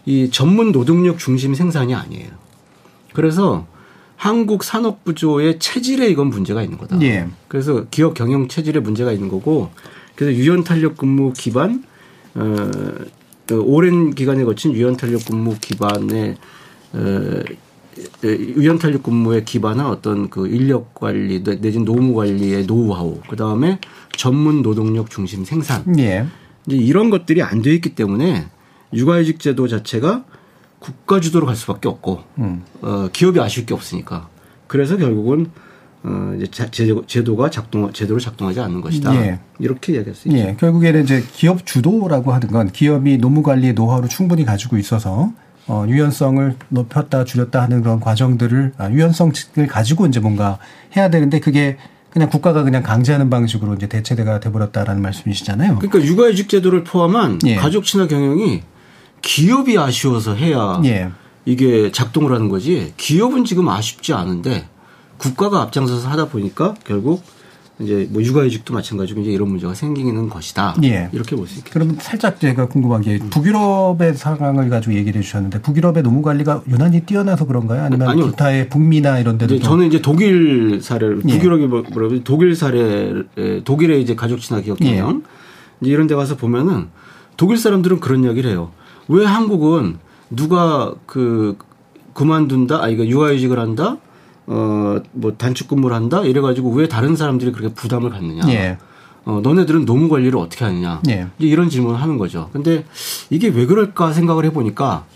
이 전문 노동력 중심 생산이 아니에요. 그래서 한국 산업 구조의 체질에 이건 문제가 있는 거다. 예. 그래서 기업 경영 체질에 문제가 있는 거고 그래서 유연 탄력 근무 기반 어그 오랜 기간에 거친 유연 탄력 근무 기반의 어, 유연 탄력 근무에 기반한 어떤 그 인력 관리 내진 노무 관리의 노하우 그 다음에 전문 노동력 중심 생산 예. 이제 이런 것들이 안 돼 있기 때문에 육아휴직 제도 자체가 국가 주도로 갈 수밖에 없고 음. 어, 기업이 아실 게 없으니까 그래서 결국은 어, 이제 제도, 가 작동, 제대로 작동하지 않는 것이다. 예. 이렇게 이야기할 수 있죠. 예. 결국에는 이제 기업 주도라고 하는 건 기업이 노무 관리의 노하우를 충분히 가지고 있어서 어, 유연성을 높였다 줄였다 하는 그런 과정들을 아, 유연성을 가지고 이제 뭔가 해야 되는데 그게 그냥 국가가 그냥 강제하는 방식으로 이제 대체가 돼버렸다라는 말씀이시잖아요. 그러니까 육아휴직 제도를 포함한 예. 가족 친화 경영이 기업이 아쉬워서 해야 예. 이게 작동을 하는 거지 기업은 지금 아쉽지 않은데 국가가 앞장서서 하다 보니까 결국 이제 뭐 육아휴직도 마찬가지고 이제 이런 문제가 생기는 것이다. 예. 이렇게 볼 수 있겠죠. 그럼 살짝 제가 궁금한 게 북유럽의 상황을 가지고 얘기를 해주셨는데 북유럽의 노무 관리가 유난히 뛰어나서 그런가요? 아니면 아니요. 기타의 북미나 이런 데도 저는 이제 독일 사례를 예. 북유럽이 뭐, 뭐라 독일 사례 독일의 이제 가족 친화 기업 경영 예. 이런 데 가서 보면은 독일 사람들은 그런 이야기를 해요. 왜 한국은 누가 그 그만둔다, 아 이거 육아휴직을 한다, 어 뭐 단축 근무를 한다 이래가지고 왜 다른 사람들이 그렇게 부담을 갖느냐? 예. 어 너네들은 노무 관리를 어떻게 하느냐? 예. 이런 질문을 하는 거죠. 근데 이게 왜 그럴까 생각을 해보니까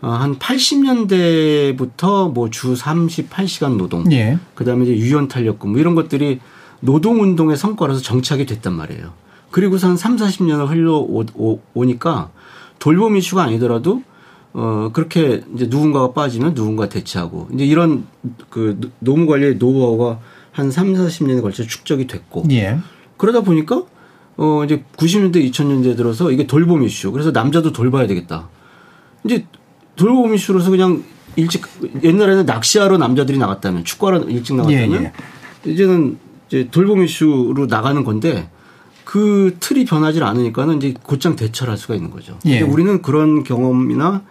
어, 한 80년대부터 뭐 주 38시간 노동, 예. 그 다음에 이제 유연 탄력 근무 이런 것들이 노동 운동의 성과라서 정착이 됐단 말이에요. 그리고서 한 3, 40년을 흘러오니까 돌봄 이슈가 아니더라도 어 그렇게 이제 누군가가 빠지면 누군가 대체하고 이제 이런 그 노무 관리의 노하우가 한 3, 40년에 걸쳐 축적이 됐고 예. 그러다 보니까 어 이제 90년대 2000년대 들어서 이게 돌봄 이슈. 그래서 남자도 돌봐야 되겠다. 이제 돌봄 이슈로서 그냥 일찍 옛날에는 낚시하러 남자들이 나갔다면 축구하러 일찍 나갔다면 예, 예. 이제는 이제 돌봄 이슈로 나가는 건데 그 틀이 변하지 않으니까는 이제 곧장 대처를 할 수가 있는 거죠. 예. 우리는 그런 경험이나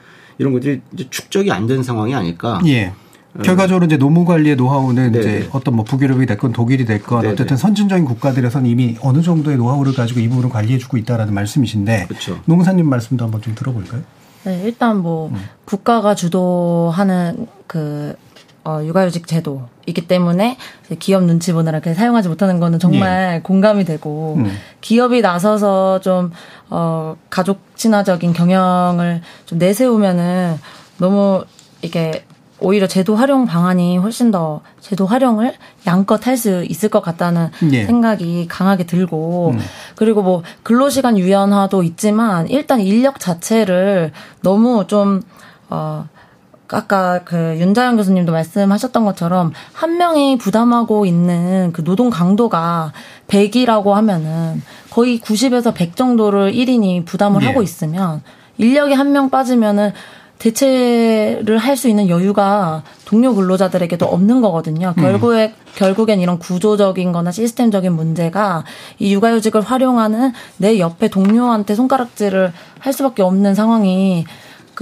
이런 것들이 이제 축적이 안 된 상황이 아닐까. 예. 어. 결과적으로 이제 노무 관리의 노하우는 네네. 이제 어떤 뭐 북유럽이 됐건 독일이 됐건 네네. 어쨌든 선진적인 국가들에서는 이미 어느 정도의 노하우를 가지고 이 부분을 관리해주고 있다라는 말씀이신데 그렇죠. 농사님 말씀도 한번 좀 들어볼까요? 네, 일단 뭐 음. 국가가 주도하는 그 어, 육아휴직 제도이기 때문에 기업 눈치 보느라 이렇게 사용하지 못하는 거는 정말 예. 공감이 되고 음. 기업이 나서서 좀 어, 가족 친화적인 경영을 좀 내세우면은 너무 이게 오히려 제도 활용 방안이 훨씬 더 제도 활용을 양껏 할 수 있을 것 같다는 예. 생각이 강하게 들고 음. 그리고 뭐 근로시간 유연화도 있지만 일단 인력 자체를 너무 좀 어, 아까 그 윤자영 교수님도 말씀하셨던 것처럼 한 명이 부담하고 있는 그 노동 강도가 100이라고 하면은 거의 90에서 100 정도를 1인이 부담을 예. 하고 있으면 인력이 한 명 빠지면은 대체를 할 수 있는 여유가 동료 근로자들에게도 없는 거거든요. 음. 결국에, 결국엔 이런 구조적인 거나 시스템적인 문제가 이 육아휴직을 활용하는 내 옆에 동료한테 손가락질을 할 수밖에 없는 상황이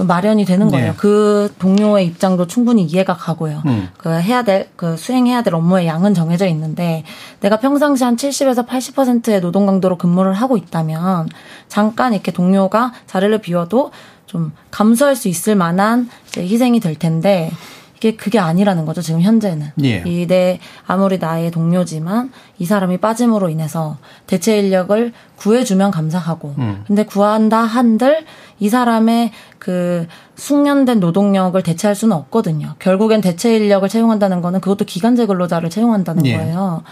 그 마련이 되는 거예요. 네. 그 동료의 입장도 충분히 이해가 가고요. 음. 그 해야 될, 그 수행해야 될 업무의 양은 정해져 있는데 내가 평상시 한 70에서 80%의 노동 강도로 근무를 하고 있다면 잠깐 이렇게 동료가 자리를 비워도 좀 감수할 수 있을 만한 희생이 될 텐데 이 게 그게 아니라는 거죠 지금 현재는 예. 이내 아무리 나의 동료지만 이 사람이 빠짐으로 인해서 대체 인력을 구해주면 감사하고 음. 근데 구한다 한들 이 사람의 그 숙련된 노동력을 대체할 수는 없거든요 결국엔 대체 인력을 채용한다는 거는 그것도 기간제 근로자를 채용한다는 예. 거예요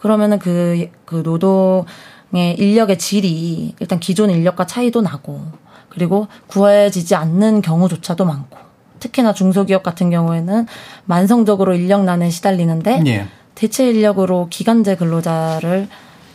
그러면은 그, 그 노동의 인력의 질이 일단 기존 인력과 차이도 나고 그리고 구해지지 않는 경우조차도 많고 특히나 중소기업 같은 경우에는 만성적으로 인력난에 시달리는데 예. 대체 인력으로 기간제 근로자를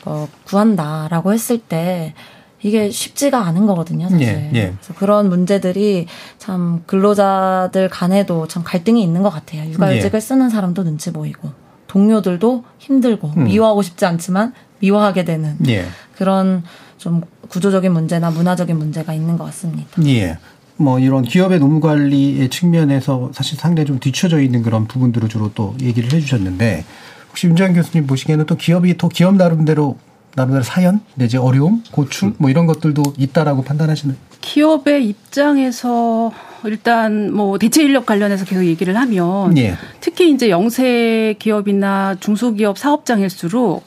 어, 구한다라고 했을 때 이게 쉽지가 않은 거거든요, 사실. 예, 예. 그래서 그런 문제들이 참 근로자들 간에도 참 갈등이 있는 것 같아요. 육아휴직을 예. 쓰는 사람도 눈치 보이고 동료들도 힘들고 음. 미워하고 싶지 않지만 미워하게 되는 예. 그런 좀 구조적인 문제나 문화적인 문제가 있는 것 같습니다. 예. 뭐 이런 기업의 노무 관리의 측면에서 사실 상당히 좀 뒤쳐져 있는 그런 부분들을 주로 또 얘기를 해주셨는데 혹시 윤장 교수님 보시기에는 또 기업이 또 기업 나름대로 나름대로 사연 내지 어려움, 고충 뭐 이런 것들도 있다라고 판단하시는? 기업의 입장에서 일단 뭐 대체 인력 관련해서 계속 얘기를 하면 예. 특히 이제 영세 기업이나 중소기업 사업장일수록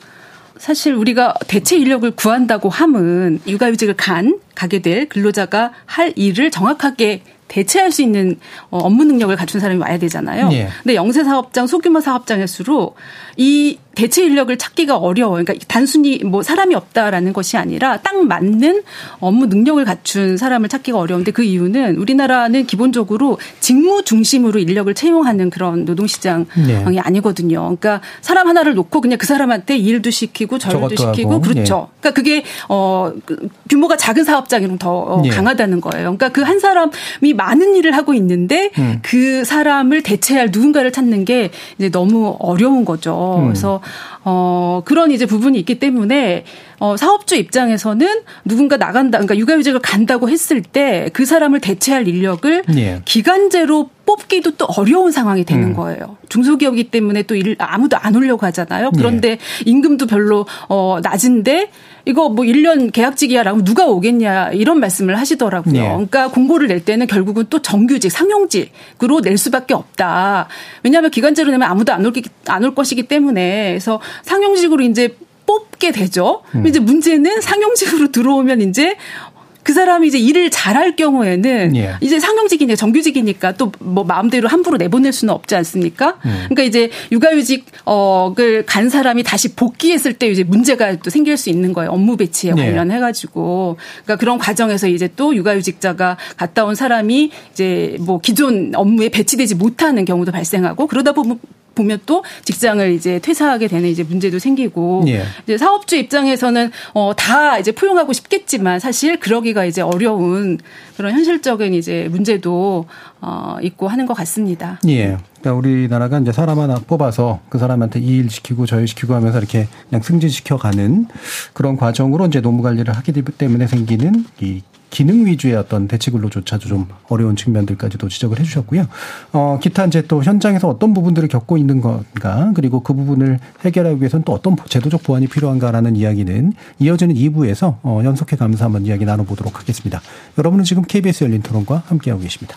사실 우리가 대체 인력을 구한다고 함은 육아휴직을 간 가게 될 근로자가 할 일을 정확하게 대체할 수 있는 어, 업무 능력을 갖춘 사람이 와야 되잖아요. 예. 근데 영세 사업장, 소규모 사업장일수록 이 대체 인력을 찾기가 어려워요. 그러니까 단순히 뭐 사람이 없다라는 것이 아니라 딱 맞는 업무 능력을 갖춘 사람을 찾기가 어려운데 그 이유는 우리나라는 기본적으로 직무 중심으로 인력을 채용하는 그런 노동 시장이 네. 아니거든요. 그러니까 사람 하나를 놓고 그냥 그 사람한테 일도 시키고 저일도 시키고 하고. 그렇죠. 네. 그러니까 그게 어그 규모가 작은 사업장이면 더 네. 강하다는 거예요. 그러니까 그 한 사람이 많은 일을 하고 있는데 음. 그 사람을 대체할 누군가를 찾는 게 이제 너무 어려운 거죠. 음. 그래서 어, 그런 이제 부분이 있기 때문에 어, 사업주 입장에서는 누군가 나간다, 그러니까 육아휴직을 간다고 했을 때 그 사람을 대체할 인력을 예. 기간제로 뽑기도 또 어려운 상황이 되는 음. 거예요. 중소기업이기 때문에 또 일, 아무도 안 오려고 하잖아요. 그런데 예. 임금도 별로 어, 낮은데 이거 뭐 1년 계약직이야라고 누가 오겠냐 이런 말씀을 하시더라고요. 네. 그러니까 공고를 낼 때는 결국은 또 정규직, 상용직으로 낼 수밖에 없다. 왜냐하면 기간제로 내면 아무도 안 올 안올 것이기 때문에 그래서 상용직으로 이제 뽑게 되죠. 음. 이제 문제는 상용직으로 들어오면 이제 그 사람이 이제 일을 잘할 경우에는 예. 이제 상용직이니까 정규직이니까 또 뭐 마음대로 함부로 내보낼 수는 없지 않습니까? 음. 그러니까 이제 육아휴직 어를 간 사람이 다시 복귀했을 때 이제 문제가 또 생길 수 있는 거예요. 업무 배치에 예. 관련해 가지고. 그러니까 그런 과정에서 이제 또 육아휴직자가 갔다 온 사람이 이제 뭐 기존 업무에 배치되지 못하는 경우도 발생하고 그러다 보면 보면 또 직장을 이제 퇴사하게 되는 이제 문제도 생기고 예. 이제 사업주 입장에서는 어 다 이제 포용하고 싶겠지만 사실 그러기가 이제 어려운 그런 현실적인 이제 문제도 어 있고 하는 것 같습니다. 예. 그러니까 우리나라가 이제 사람 하나 뽑아서 그 사람한테 이 일 시키고 저 일 시키고 하면서 이렇게 그냥 승진시켜 가는 그런 과정으로 이제 노무 관리를 하기 때문에 생기는 이 기능 위주의 어떤 대치 근로조차도 좀 어려운 측면들까지도 지적을 해주셨고요. 어, 기타 이제 또 현장에서 어떤 부분들을 겪고 있는 건가 그리고 그 부분을 해결하기 위해서는 또 어떤 제도적 보완이 필요한가라는 이야기는 이어지는 2부에서 어, 연속해 가면서 한번 이야기 나눠보도록 하겠습니다. 여러분은 지금 KBS 열린 토론과 함께하고 계십니다.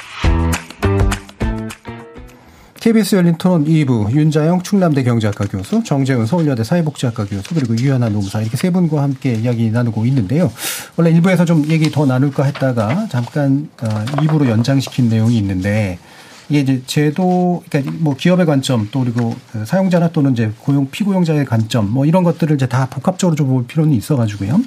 KBS 열린 토론 2부 윤자영 충남대 경제학과 교수, 정재훈 서울여대 사회복지학과 교수, 그리고 유현아 노무사 이렇게 세 분과 함께 이야기 나누고 있는데요. 원래 1부에서 좀 얘기 더 나눌까 했다가 잠깐 2부로 어, 연장시킨 내용이 있는데 이게 이제 제도, 그러니까 뭐 기업의 관점 또 그리고 그 사용자나 또는 이제 고용 피고용자의 관점 뭐 이런 것들을 이제 다 복합적으로 좀 볼 필요는 있어 가지고요.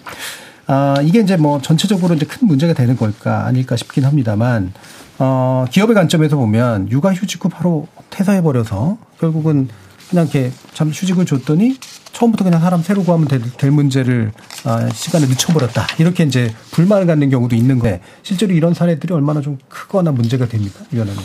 아, 이게 이제 뭐 전체적으로 이제 큰 문제가 되는 걸까 아닐까 싶긴 합니다만 어, 기업의 관점에서 보면 육아휴직 후 바로 퇴사해버려서 결국은 그냥 이렇게 참 휴직을 줬더니 처음부터 그냥 사람 새로 구하면 될, 될 문제를 아, 시간을 늦춰버렸다. 이렇게 이제 불만을 갖는 경우도 있는 거예요. 실제로 이런 사례들이 얼마나 좀 크거나 문제가 됩니까? 위원회는.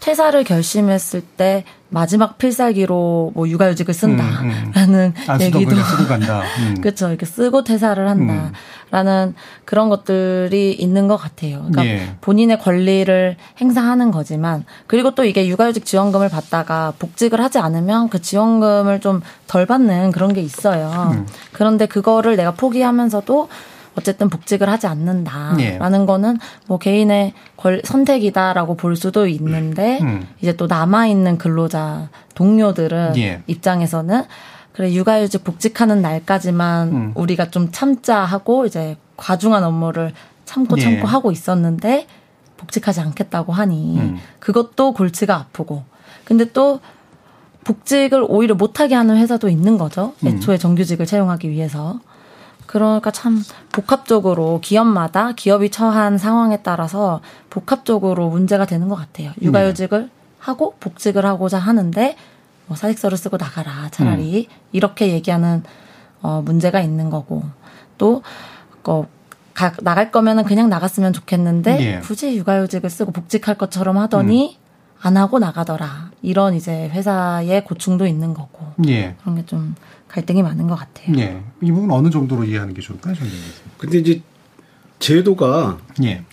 퇴사를 결심했을 때 마지막 필살기로 뭐 육아휴직을 쓴다라는 음, 음. 얘기도 쓰고 간다. 음. 그렇죠. 이렇게 쓰고 퇴사를 한다라는 음. 그런 것들이 있는 것 같아요. 그러니까 예. 본인의 권리를 행사하는 거지만 그리고 또 이게 육아휴직 지원금을 받다가 복직을 하지 않으면 그 지원금을 좀 덜 받는 그런 게 있어요. 음. 그런데 그거를 내가 포기하면서도 어쨌든 복직을 하지 않는다라는 예. 거는 뭐 개인의 권, 선택이다라고 볼 수도 있는데 음. 이제 또 남아 있는 근로자 동료들은 예. 입장에서는 그래 육아휴직 복직하는 날까지만 음. 우리가 좀 참자 하고 이제 과중한 업무를 참고 예. 참고 하고 있었는데 복직하지 않겠다고 하니 음. 그것도 골치가 아프고 근데 또 복직을 오히려 못하게 하는 회사도 있는 거죠. 음. 애초에 정규직을 채용하기 위해서. 그러니까 참 복합적으로 기업마다 기업이 처한 상황에 따라서 복합적으로 문제가 되는 것 같아요. 육아휴직을 네. 하고 복직을 하고자 하는데 뭐 사직서를 쓰고 나가라 차라리 음. 이렇게 얘기하는 어 문제가 있는 거고 또 어, 가, 나갈 거면은 그냥 나갔으면 좋겠는데 예. 굳이 육아휴직을 쓰고 복직할 것처럼 하더니 음. 안 하고 나가더라 이런 이제 회사의 고충도 있는 거고 예. 그런 게 좀 갈등이 많은 것 같아요. 예. 이 부분 어느 정도로 이해하는 게 좋을까요, 정 근데 이제 제도가 예.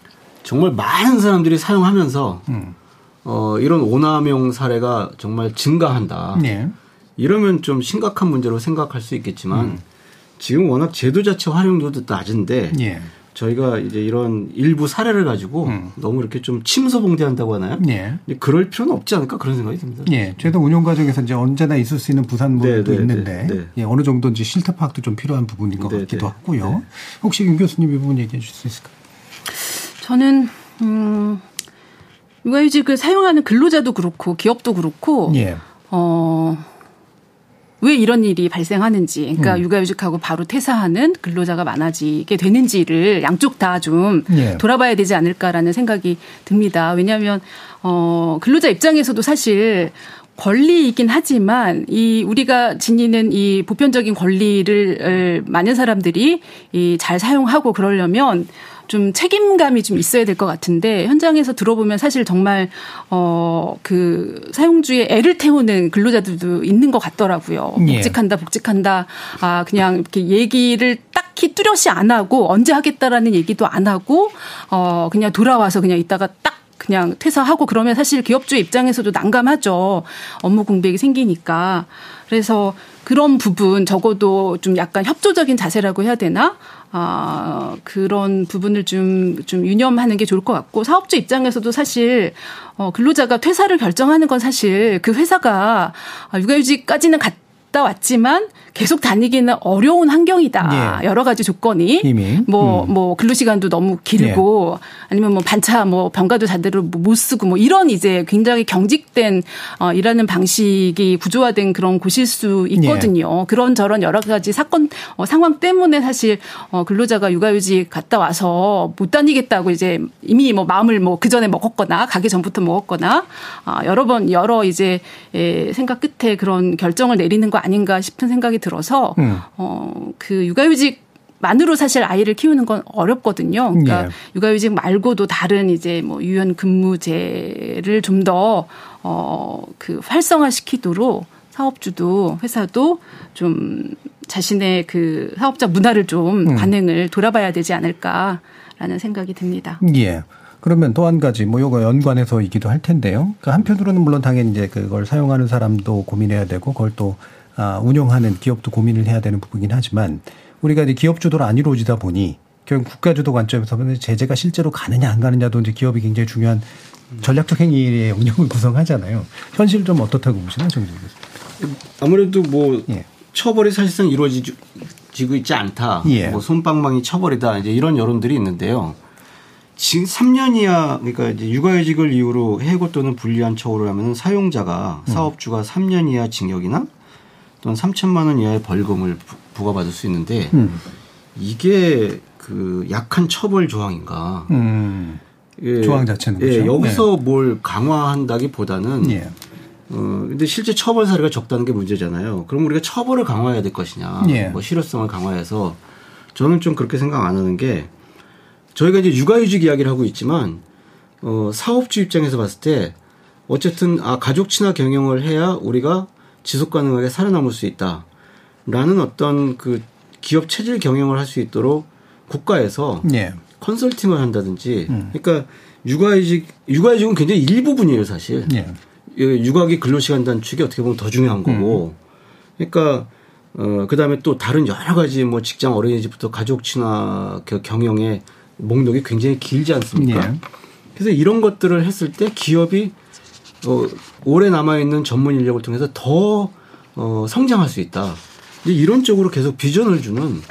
정말 많은 사람들이 사용하면서 음. 어, 이런 오남용 사례가 정말 증가한다. 예. 이러면 좀 심각한 문제로 생각할 수 있겠지만 음. 지금 워낙 제도 자체 활용도도 낮은데 예. 저희가 이제 이런 일부 사례를 가지고 음. 너무 이렇게 좀 침소봉대한다고 하나요? 예. 그럴 필요는 없지 않을까 그런 생각이 듭니다. 예. 제도 운영 과정에서 이제 언제나 있을 수 있는 부산물도 네, 네, 네, 있는데 네, 예, 어느 정도 이제 실태 파악도 좀 필요한 부분인 것 네, 같기도 네. 하고요. 혹시 윤 교수님 이 부분 얘기해 주실 수 있을까요? 저는 음, 육아휴직을 사용하는 근로자도 그렇고 기업도 그렇고 예. 어. 왜 이런 일이 발생하는지, 그러니까 음. 육아휴직하고 바로 퇴사하는 근로자가 많아지게 되는지를 양쪽 다좀 예. 돌아봐야 되지 않을까라는 생각이 듭니다. 왜냐하면 어 근로자 입장에서도 사실 권리이긴 하지만 이 우리가 지니는 이 보편적인 권리를 많은 사람들이 이 잘 사용하고 그러려면 좀 책임감이 좀 있어야 될 것 같은데 현장에서 들어보면 사실 정말 어 그 사용주의 애를 태우는 근로자들도 있는 것 같더라고요. 예. 복직한다, 복직한다. 아 그냥 이렇게 얘기를 딱히 뚜렷이 안 하고 언제 하겠다라는 얘기도 안 하고 어 그냥 돌아와서 그냥 이따가 딱 그냥 퇴사하고 그러면 사실 기업주 입장에서도 난감하죠. 업무 공백이 생기니까. 그래서 그런 부분 적어도 좀 약간 협조적인 자세라고 해야 되나? 아, 그런 부분을 좀, 좀 유념하는 게 좋을 것 같고, 사업주 입장에서도 사실, 어, 근로자가 퇴사를 결정하는 건 사실 그 회사가 육아휴직까지는 갔다 왔지만 계속 다니기는 어려운 환경이다. 예. 여러 가지 조건이 뭐뭐 음. 뭐 근로 시간도 너무 길고 예. 아니면 뭐 반차 뭐 병가도 제대로 못 쓰고 뭐 이런 이제 굉장히 경직된 어 일하는 방식이 구조화된 그런 곳일 수 있거든요. 예. 그런 저런 여러 가지 사건 어 상황 때문에 사실 어 근로자가 육아휴직 갔다 와서 못 다니겠다고 이제 이미 뭐 마음을 뭐 그 전에 먹었거나 가기 전부터 먹었거나 아 여러 번 여러 이제 예 생각 끝에 그런 결정을 내리는 거 아닌가 싶은 생각이 들어서 음. 어그 육아휴직 만으로 사실 아이를 키우는 건 어렵거든요. 그러니까 예. 육아휴직 말고도 다른 이제 뭐 유연 근무제를 좀 더 어 그 활성화시키도록 사업주도 회사도 좀 자신의 그 사업자 문화를 좀 음. 관행을 돌아봐야 되지 않을까라는 생각이 듭니다. 예. 그러면 또 한 가지 뭐 요거 연관해서이기도 할 텐데요. 그 한편으로는 물론 당연히 이제 그걸 사용하는 사람도 고민해야 되고 그걸 또 아, 운영하는 기업도 고민을 해야 되는 부분이긴 하지만 우리가 이제 기업 주도로 안 이루어지다 보니 결국 국가 주도 관점에서 보면 제재가 실제로 가느냐 안 가느냐도 이제 기업이 굉장히 중요한 전략적 행위의 운영을 구성하잖아요. 현실 좀 어떻다고 보시나요, 교수님? 아무래도 뭐 예. 처벌이 사실상 이루어지고 있지 않다. 예. 뭐 손방망이 처벌이다. 이제 이런 여론들이 있는데요. 지금 3년 이하 그러니까 이제 육아휴직을 이유로 해고 또는 불리한 처우를 하면 사용자가 음. 사업주가 3년 이하 징역이나 또는 3천만 원 이하의 벌금을 부과받을 수 있는데 음. 이게 그 약한 처벌 조항인가? 음. 예, 조항 자체는 예, 그렇죠? 여기서 네. 뭘 강화한다기보다는 예. 어 근데 실제 처벌 사례가 적다는 게 문제잖아요. 그럼 우리가 처벌을 강화해야 될 것이냐? 예. 뭐 실효성을 강화해서 저는 좀 그렇게 생각 안 하는 게 저희가 이제 육아휴직 이야기를 하고 있지만 어 사업주 입장에서 봤을 때 어쨌든 아 가족 친화 경영을 해야 우리가 지속 가능하게 살아남을 수 있다라는 어떤 그 기업 체질 경영을 할 수 있도록 국가에서 예. 컨설팅을 한다든지 음. 그러니까 육아휴직 육아휴직은 굉장히 일부분이에요 사실 예. 육아기 근로시간 단축이 어떻게 보면 더 중요한 거고 음. 그러니까 어 그다음에 또 다른 여러 가지 뭐 직장 어린이집부터 가족 친화 경영의 목록이 굉장히 길지 않습니까? 예. 그래서 이런 것들을 했을 때 기업이 어, 오래 남아있는 전문 인력을 통해서 더 어, 성장할 수 있다. 이런 쪽으로 계속 비전을 주는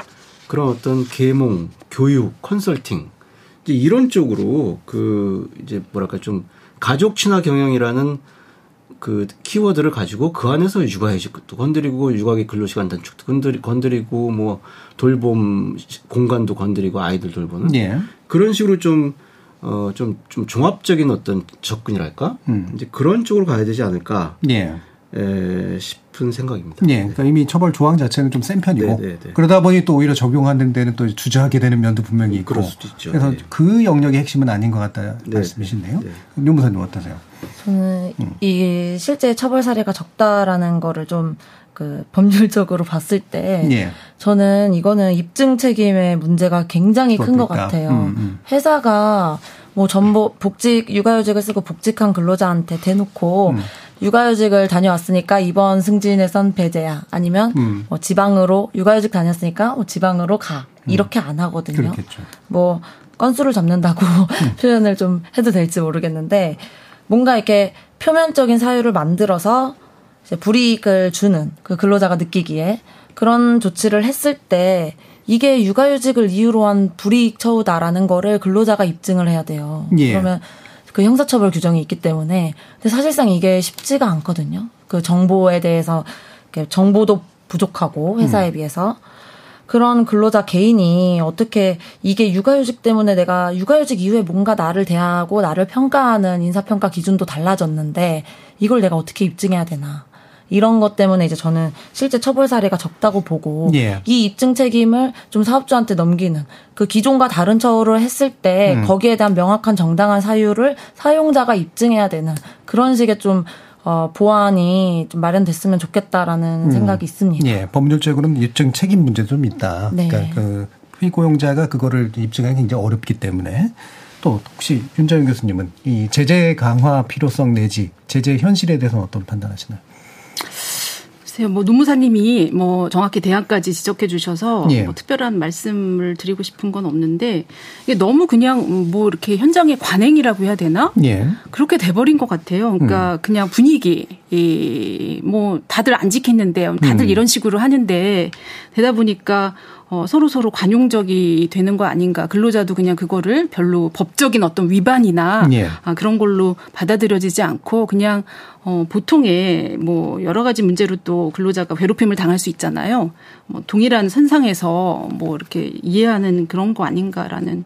그런 어떤 계몽, 교육, 컨설팅 이제 이런 쪽으로 그 이제 뭐랄까 좀 가족 친화 경영이라는 그 키워드를 가지고 그 안에서 육아휴직도 건드리고 육아기 근로시간 단축도 건드리, 건드리고 뭐 돌봄 공간도 건드리고 아이들 돌보는 예. 그런 식으로 좀 어, 좀, 좀 종합적인 어떤 접근이랄까? 음. 이제 그런 쪽으로 가야 되지 않을까? 예. 에, 싶은 생각입니다. 예. 그러니까 이미 처벌 조항 자체는 좀 센 편이고. 네네네. 네, 네. 그러다 보니 또 오히려 적용하는 데는 또 주저하게 되는 면도 분명히 있고. 그럴 수도 있죠. 그래서 네. 그 영역의 핵심은 아닌 것 같다 네. 말씀이신데요. 네. 윤무사님 어떠세요? 저는 음. 이 실제 처벌 사례가 적다라는 거를 좀그 법률적으로 봤을 때 예. 저는 이거는 입증 책임의 문제가 굉장히 큰 것 같아요. 음, 음. 회사가 뭐 전부 복직 육아휴직을 쓰고 복직한 근로자한테 대놓고 음. 육아휴직을 다녀왔으니까 이번 승진에선 배제야. 아니면 음. 뭐 지방으로 육아휴직 다녔으니까 뭐 지방으로 가. 음. 이렇게 안 하거든요. 그렇겠죠. 뭐 건수를 잡는다고 음. 표현을 좀 해도 될지 모르겠는데 뭔가 이렇게 표면적인 사유를 만들어서 이제 불이익을 주는 그 근로자가 느끼기에 그런 조치를 했을 때 이게 육아휴직을 이유로 한 불이익 처우다라는 거를 근로자가 입증을 해야 돼요. 예. 그러면 그 형사처벌 규정이 있기 때문에 근데 사실상 이게 쉽지가 않거든요. 그 정보에 대해서 정보도 부족하고 회사에 음. 비해서 그런 근로자 개인이 어떻게 이게 육아휴직 때문에 내가 육아휴직 이후에 뭔가 나를 대하고 나를 평가하는 인사평가 기준도 달라졌는데 이걸 내가 어떻게 입증해야 되나. 이런 것 때문에 이제 저는 실제 처벌 사례가 적다고 보고 예. 이 입증 책임을 좀 사업주한테 넘기는 그 기존과 다른 처우를 했을 때 음. 거기에 대한 명확한 정당한 사유를 사용자가 입증해야 되는 그런 식의 좀 어, 보완이 좀 마련됐으면 좋겠다라는 음. 생각이 있습니다. 예, 법률적으로는 입증 책임 문제도 좀 있다. 네. 그러니까 그 피고용자가 그거를 입증하기 굉장히 어렵기 때문에 또 혹시 윤자영 교수님은 이 제재 강화 필요성 내지 제재 현실에 대해서는 어떤 판단하시나요? 글쎄요, 뭐 노무사님이 뭐 정확히 대안까지 지적해 주셔서 예. 뭐 특별한 말씀을 드리고 싶은 건 없는데 이게 너무 그냥 뭐 이렇게 현장의 관행이라고 해야 되나? 예. 그렇게 돼버린 것 같아요. 그러니까 음. 그냥 분위기, 이 뭐 다들 안 지켰는데 다들 음. 이런 식으로 하는데 되다 보니까 어, 서로 서로 관용적이 되는 거 아닌가. 근로자도 그냥 그거를 별로 법적인 어떤 위반이나 예. 아, 그런 걸로 받아들여지지 않고 그냥 어, 보통의 뭐 여러 가지 문제로 또 근로자가 괴롭힘을 당할 수 있잖아요. 뭐 동일한 선상에서 뭐 이렇게 이해하는 그런 거 아닌가라는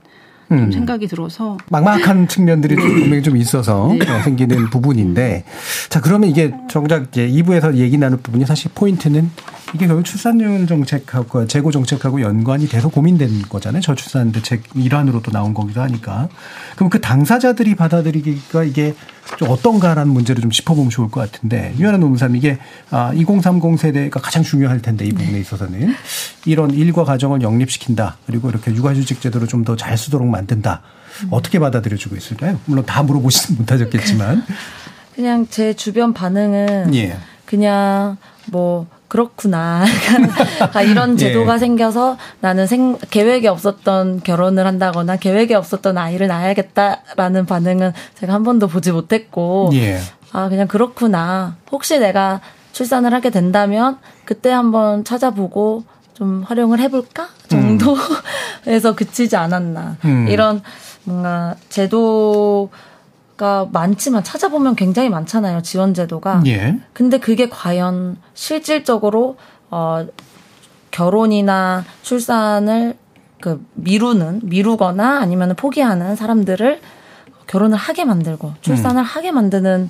음. 생각이 들어서 막막한 측면들이 분명히 좀 있어서 네. 어, 생기는 부분인데 자 그러면 이게 정작 이제 2부에서 얘기 나눌 부분이 사실 포인트는 이게 결국 출산율 정책하고 재고 정책하고 연관이 돼서 고민된 거잖아요. 저출산 대책 일환으로 또 나온 거기도 하니까. 그럼 그 당사자들이 받아들이기가 이게 좀 어떤가라는 문제를 좀 짚어보면 좋을 것 같은데 유한한 노무사님 이게 아 2030 세대가 가장 중요할 텐데 이 부분에 네. 있어서는 이런 일과 가정을 영립시킨다 그리고 이렇게 육아휴직 제도를 좀 더 잘 쓰도록 만든다 어떻게 받아들여주고 있을까요? 물론 다 물어보지는 못하셨겠지만 그냥 제 주변 반응은 예. 그냥 뭐 그렇구나. 아, 이런 예. 제도가 예. 생겨서 나는 생, 계획에 없었던 결혼을 한다거나 계획에 없었던 아이를 낳아야겠다라는 반응은 제가 한 번도 보지 못했고, 예. 아, 그냥 그렇구나. 혹시 내가 출산을 하게 된다면 그때 한번 찾아보고 좀 활용을 해볼까? 정도에서 음. 그치지 않았나. 음. 이런 뭔가 제도 가 많지만 찾아보면 굉장히 많잖아요. 지원 제도가. 예. 근데 그게 과연 실질적으로 어 결혼이나 출산을 그 미루는 미루거나 아니면 포기하는 사람들을 결혼을 하게 만들고 출산을 음. 하게 만드는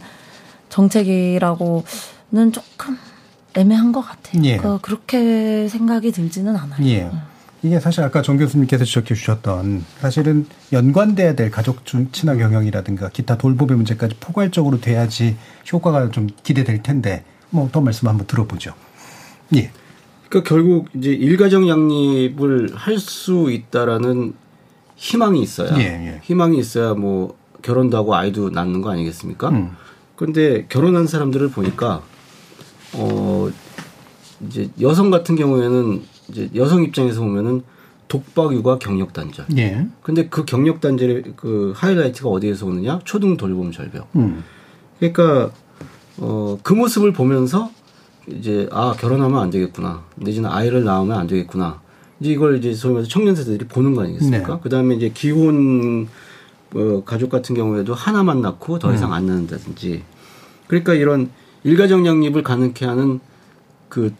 정책이라고는 조금 애매한 것 같아요. 예. 그, 그렇게 생각이 들지는 않아요. 예. 음. 이게 사실 아까 정 교수님께서 지적해 주셨던 사실은 연관돼야 될 가족 친화 경영이라든가 기타 돌봄의 문제까지 포괄적으로 돼야지 효과가 좀 기대될 텐데 뭐 더 말씀 한번 들어보죠. 예. 그러니까 결국 이제 일가정 양립을 할 수 있다라는 희망이 있어야 예, 예. 희망이 있어야 뭐 결혼도 하고 아이도 낳는 거 아니겠습니까? 음. 그런데 결혼한 사람들을 보니까 어 이제 여성 같은 경우에는 이제 여성 입장에서 보면은 독박 육아 경력 단절. 예. 근데 그 경력 단절의 그 하이라이트가 어디에서 오느냐? 초등 돌봄 절벽. 음. 그러니까 어 그 모습을 보면서 이제 아 결혼하면 안 되겠구나. 내지는 아이를 낳으면 안 되겠구나. 이제 이걸 이제 소위 말해서 청년 세대들이 보는 거 아니겠습니까? 네. 그다음에 이제 기혼 어, 가족 같은 경우에도 하나만 낳고 더 이상 음. 안 낳는다든지. 그러니까 이런 일가정 양립을 가능케 하는 그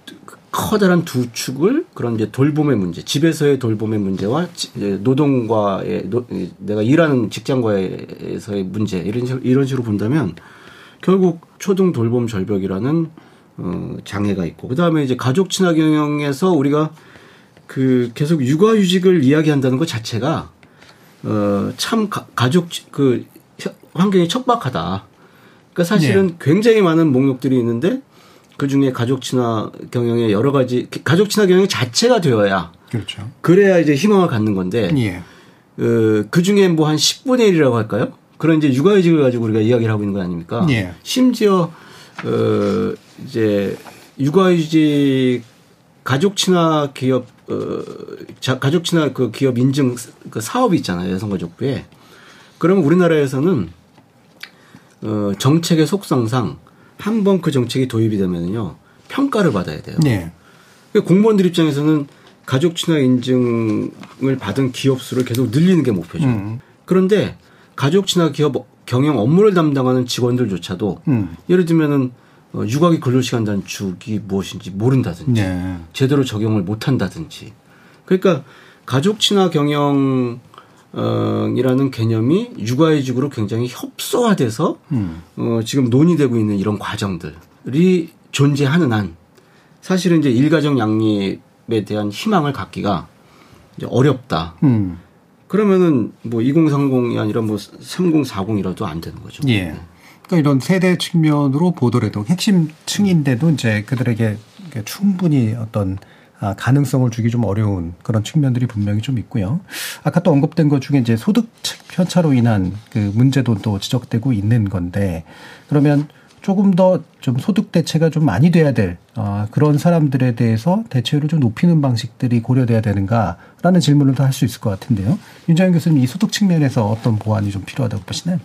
커다란 두 축을 그런 이제 돌봄의 문제, 집에서의 돌봄의 문제와 노동과의 노, 내가 일하는 직장과에서의 문제 이런 식으로, 이런 식으로 본다면 결국 초등 돌봄 절벽이라는 어, 장애가 있고 그 다음에 이제 가족 친화 경영에서 우리가 그 계속 육아 휴직을 이야기한다는 것 자체가 어, 참 가, 가족 그 환경이 척박하다. 그러니까 사실은 네. 굉장히 많은 목록들이 있는데 그 중에 가족 친화 경영의 여러 가지 가족 친화 경영 자체가 되어야 그렇죠. 그래야 이제 희망을 갖는 건데 예. 어, 그 중에 뭐 한 10분의 1이라고 할까요? 그런 이제 육아휴직을 가지고 우리가 이야기를 하고 있는 거 아닙니까? 예. 심지어 어 이제 육아휴직 가족 친화 기업 어 자, 가족 친화 그 기업 인증 그 사업이 있잖아요 여성가족부에. 그러면 우리나라에서는 어 정책의 속성상 한 번 그 정책이 도입이 되면요 평가를 받아야 돼요. 네. 그러니까 공무원들 입장에서는 가족 친화 인증을 받은 기업 수를 계속 늘리는 게 목표죠. 음. 그런데 가족 친화 기업 경영 업무를 담당하는 직원들조차도 음. 예를 들면은 어, 육아기 근로시간 단축이 무엇인지 모른다든지 네. 제대로 적용을 못한다든지 그러니까 가족 친화 경영 어 이라는 개념이 육아휴직으로 굉장히 협소화돼서 음. 어, 지금 논의되고 있는 이런 과정들이 존재하는 한 사실은 이제 일가정 양립에 대한 희망을 갖기가 이제 어렵다. 음. 그러면은 뭐 2030이 아니라 뭐 3040이라도 안 되는 거죠. 예. 그러니까 이런 세대 측면으로 보더라도 핵심층인데도 이제 그들에게 충분히 어떤 아, 가능성을 주기 좀 어려운 그런 측면들이 분명히 좀 있고요. 아까 또 언급된 것 중에 이제 소득 편차로 인한 그 문제도 또 지적되고 있는 건데 그러면 조금 더 좀 소득 대체가 좀 많이 돼야 될 어, 그런 사람들에 대해서 대체율을 좀 높이는 방식들이 고려돼야 되는가라는 질문을 더 할 수 있을 것 같은데요. 윤장현 교수님 이 소득 측면에서 어떤 보완이 좀 필요하다고 보시나요?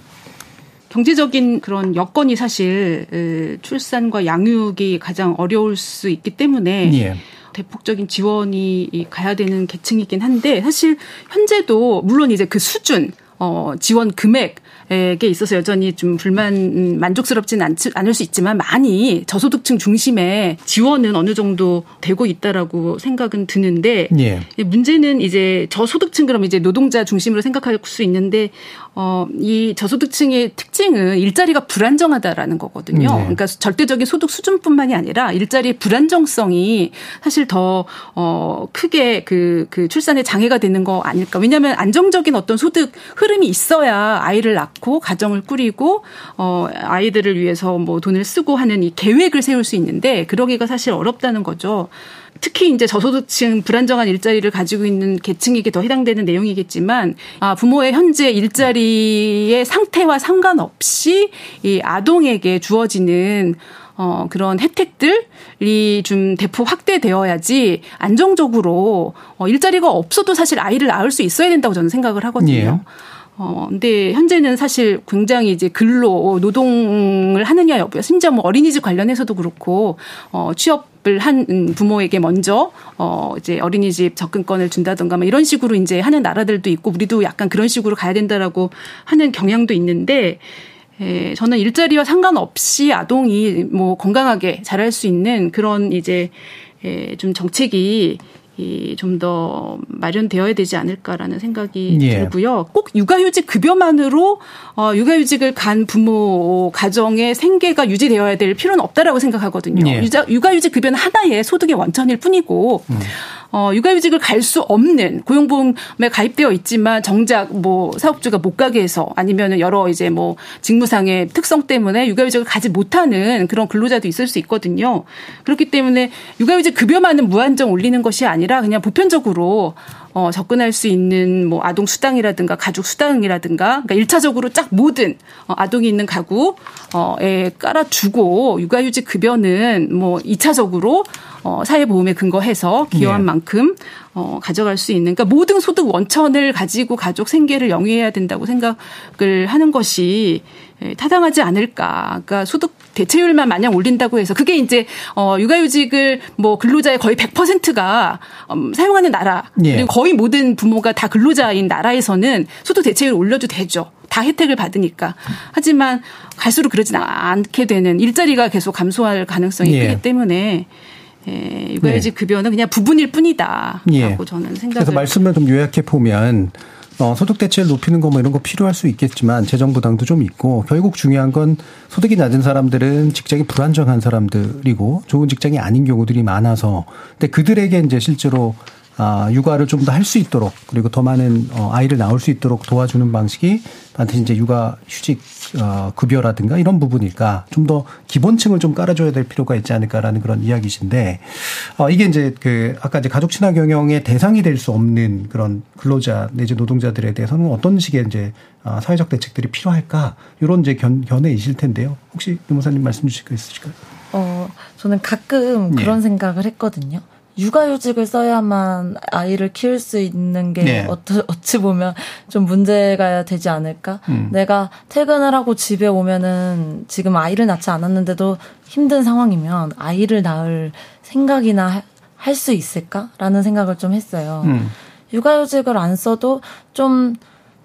경제적인 그런 여건이 사실 출산과 양육이 가장 어려울 수 있기 때문에 예. 대폭적인 지원이 가야 되는 계층이긴 한데 사실 현재도 물론 이제 그 수준 어 지원 금액 에 있어서 여전히 좀 불만 음, 만족스럽지는 않, 않을 수 있지만 많이 저소득층 중심의 지원은 어느 정도 되고 있다라고 생각은 드는데 예. 문제는 이제 저소득층 그럼 이제 노동자 중심으로 생각할 수 있는데 어, 이 저소득층의 특징은 일자리가 불안정하다라는 거거든요. 네. 그러니까 절대적인 소득 수준뿐만이 아니라 일자리의 불안정성이 사실 더, 어, 크게 그, 그 출산에 장애가 되는 거 아닐까. 왜냐하면 안정적인 어떤 소득 흐름이 있어야 아이를 낳고 가정을 꾸리고, 어, 아이들을 위해서 뭐 돈을 쓰고 하는 이 계획을 세울 수 있는데 그러기가 사실 어렵다는 거죠. 특히 이제 저소득층 불안정한 일자리를 가지고 있는 계층에게 더 해당되는 내용이겠지만 아, 부모의 현재 일자리의 상태와 상관없이 이 아동에게 주어지는 어, 그런 혜택들이 좀 대폭 확대되어야지 안정적으로 어, 일자리가 없어도 사실 아이를 낳을 수 있어야 된다고 저는 생각을 하거든요. 예. 어, 근데 현재는 사실 굉장히 이제 근로, 노동을 하느냐 여부야. 심지어 뭐 어린이집 관련해서도 그렇고, 어, 취업 을 한 부모에게 먼저, 어, 이제 어린이집 접근권을 준다던가 뭐 이런 식으로 이제 하는 나라들도 있고, 우리도 약간 그런 식으로 가야 된다라고 하는 경향도 있는데, 에, 저는 일자리와 상관없이 아동이 뭐 건강하게 자랄 수 있는 그런 이제 에, 좀 정책이 좀 더 마련되어야 되지 않을까라는 생각이 예. 들고요. 꼭 육아휴직 급여만으로 어, 육아휴직을 간 부모 가정의 생계가 유지되어야 될 필요는 없다라고 생각하거든요. 예. 육아휴직 급여는 하나의 소득의 원천일 뿐이고 음. 어, 육아휴직을 갈 수 없는 고용보험에 가입되어 있지만 정작 뭐 사업주가 못 가게 해서 아니면 여러 이제 뭐 직무상의 특성 때문에 육아휴직을 가지 못하는 그런 근로자도 있을 수 있거든요. 그렇기 때문에 육아휴직 급여만은 무한정 올리는 것이 아니라 그냥 보편적으로 어, 접근할 수 있는 뭐 아동 수당이라든가 가족 수당이라든가 그러니까 1차적으로 쫙 모든 어, 아동이 있는 가구에 깔아주고 육아휴직 급여는 뭐 2차적으로 어, 사회보험에 근거해서 기여한 네. 만큼 어, 가져갈 수 있는 그러니까 모든 소득 원천을 가지고 가족 생계를 영위해야 된다고 생각을 하는 것이 예, 타당하지 않을까. 그러니까 소득 대체율만 마냥 올린다고 해서 그게 이제 어 육아휴직을 뭐 근로자의 거의 100%가 음, 사용하는 나라 예. 그리고 거의 모든 부모가 다 근로자인 나라에서는 소득 대체율 올려도 되죠. 다 혜택을 받으니까. 하지만 갈수록 그러진 않게 되는 일자리가 계속 감소할 가능성이 예. 크기 때문에 예, 육아휴직 네. 급여는 그냥 부분일 뿐이다라고 예. 저는 생각을. 그래서 말씀을 좀 요약해 보면 어, 소득 대체를 높이는 거 뭐 이런 거 필요할 수 있겠지만 재정 부담도 좀 있고 결국 중요한 건 소득이 낮은 사람들은 직장이 불안정한 사람들이고 좋은 직장이 아닌 경우들이 많아서 근데 그들에게 이제 실제로 아, 육아를 좀 더 할 수 있도록 그리고 더 많은 어, 아이를 낳을 수 있도록 도와주는 방식이 반드시 이제 육아 휴직 어, 급여라든가 이런 부분일까 좀 더 기본층을 좀 깔아줘야 될 필요가 있지 않을까라는 그런 이야기이신데 어, 이게 이제 그 아까 이제 가족 친화 경영의 대상이 될 수 없는 그런 근로자 내지 노동자들에 대해서는 어떤 식의 이제 어, 사회적 대책들이 필요할까 이런 이제 견, 견해이실 텐데요. 혹시 유무사님 말씀 주실 거 있으실까요? 어, 저는 가끔 그런 예. 생각을 했거든요. 육아휴직을 써야만 아이를 키울 수 있는 게 네. 어찌 보면 좀 문제가 되지 않을까? 음. 내가 퇴근을 하고 집에 오면은 지금 아이를 낳지 않았는데도 힘든 상황이면 아이를 낳을 생각이나 할 수 있을까라는 생각을 좀 했어요. 음. 육아휴직을 안 써도 좀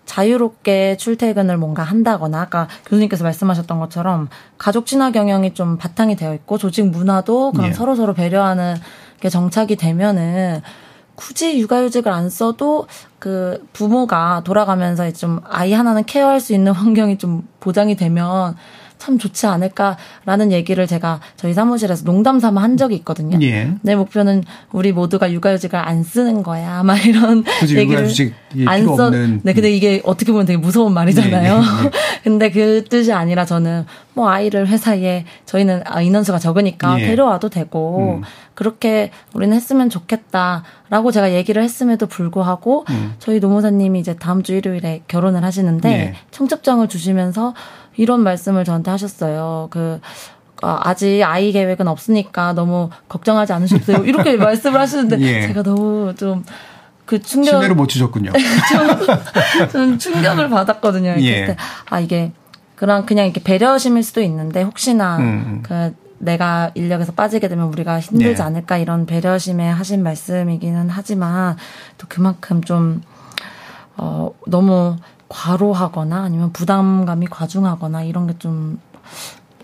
자유롭게 출퇴근을 뭔가 한다거나 아까 교수님께서 말씀하셨던 것처럼 가족 친화 경영이 좀 바탕이 되어 있고 조직 문화도 그런 예. 서로 서로 배려하는 게 정착이 되면은 굳이 육아휴직을 안 써도 그 부모가 돌아가면서 좀 아이 하나는 케어할 수 있는 환경이 좀 보장이 되면 참 좋지 않을까라는 얘기를 제가 저희 사무실에서 농담 삼아 한 적이 있거든요. 예. 내 목표는 우리 모두가 육아휴직을 안 쓰는 거야. 막 이런 얘기를 안 써. 없는. 네, 근데 이게 어떻게 보면 되게 무서운 말이잖아요. 네, 네, 네. 근데 그 뜻이 아니라 저는 뭐 아이를 회사에 저희는 아, 인원수가 적으니까 예. 데려와도 되고 음. 그렇게 우리는 했으면 좋겠다라고 제가 얘기를 했음에도 불구하고 음. 저희 노무사님이 이제 다음 주 일요일에 결혼을 하시는데 예. 청첩장을 주시면서 이런 말씀을 저한테 하셨어요. 그 어, 아직 아이 계획은 없으니까 너무 걱정하지 않으셔도 돼요. 이렇게 말씀을 하시는데 예. 제가 너무 좀그 충격 신뢰를 못 주셨군요. 좀, 좀 충격을 받았거든요. 예. 아 이게 그런 그냥 이렇게 배려심일 수도 있는데 혹시나 음. 음. 그 내가 인력에서 빠지게 되면 우리가 힘들지 네. 않을까 이런 배려심에 하신 말씀이기는 하지만 또 그만큼 좀 어, 너무 과로하거나 아니면 부담감이 과중하거나 이런 게 좀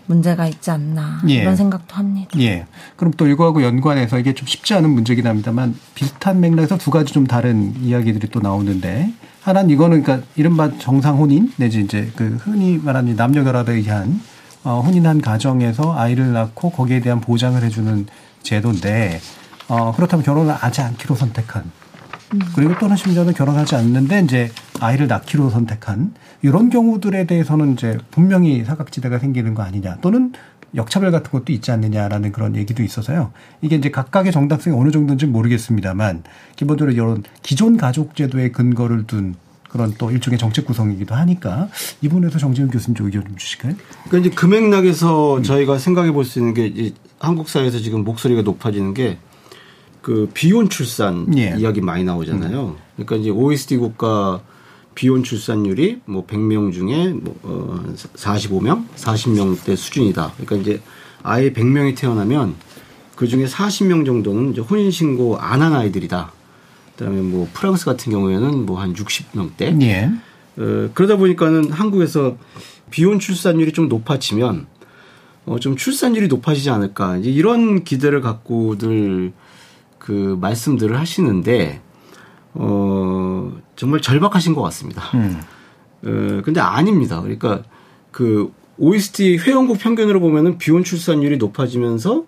문제가 있지 않나 예. 이런 생각도 합니다. 예. 그럼 또 이거하고 연관해서 이게 좀 쉽지 않은 문제긴 합니다만 비슷한 맥락에서 두 가지 좀 다른 이야기들이 또 나오는데 하나는 이거는 그러니까 이른바 정상 혼인 내지 이제 그 흔히 말하는 남녀 결합에 의한 어, 혼인한 가정에서 아이를 낳고 거기에 대한 보장을 해주는 제도인데 어, 그렇다면 결혼을 하지 않기로 선택한 그리고 또는 심지어는 결혼하지 않는데 이제 아이를 낳기로 선택한 이런 경우들에 대해서는 이제 분명히 사각지대가 생기는 거 아니냐 또는 역차별 같은 것도 있지 않느냐라는 그런 얘기도 있어서요. 이게 이제 각각의 정당성이 어느 정도인지 모르겠습니다만 기본적으로 이런 기존 가족 제도의 근거를 둔 그런 또 일종의 정책 구성이기도 하니까 이 부분에서 정재훈 교수님 쪽 의견 좀 주실까요? 그러니까 이제 금액락에서 음. 저희가 생각해 볼 수 있는 게 이제 한국 사회에서 지금 목소리가 높아지는 게 그 비혼 출산 예. 이야기 많이 나오잖아요. 음. 그러니까 이제 OECD 국가 비혼 출산율이 뭐 100명 중에 뭐 어, 45명, 40명대 수준이다. 그러니까 이제 아예 100명이 태어나면 그 중에 40명 정도는 이제 혼인 신고 안 한 아이들이다. 그다음에 뭐 프랑스 같은 경우에는 뭐 한 60명대. 예. 어, 그러다 보니까는 한국에서 비혼 출산율이 좀 높아지면 어, 좀 출산율이 높아지지 않을까. 이제 이런 기대를 갖고들 그 말씀들을 하시는데 어 정말 절박하신 것 같습니다. 음. 어 근데 아닙니다. 그러니까 그 OECD 회원국 평균으로 보면은 비혼 출산율이 높아지면서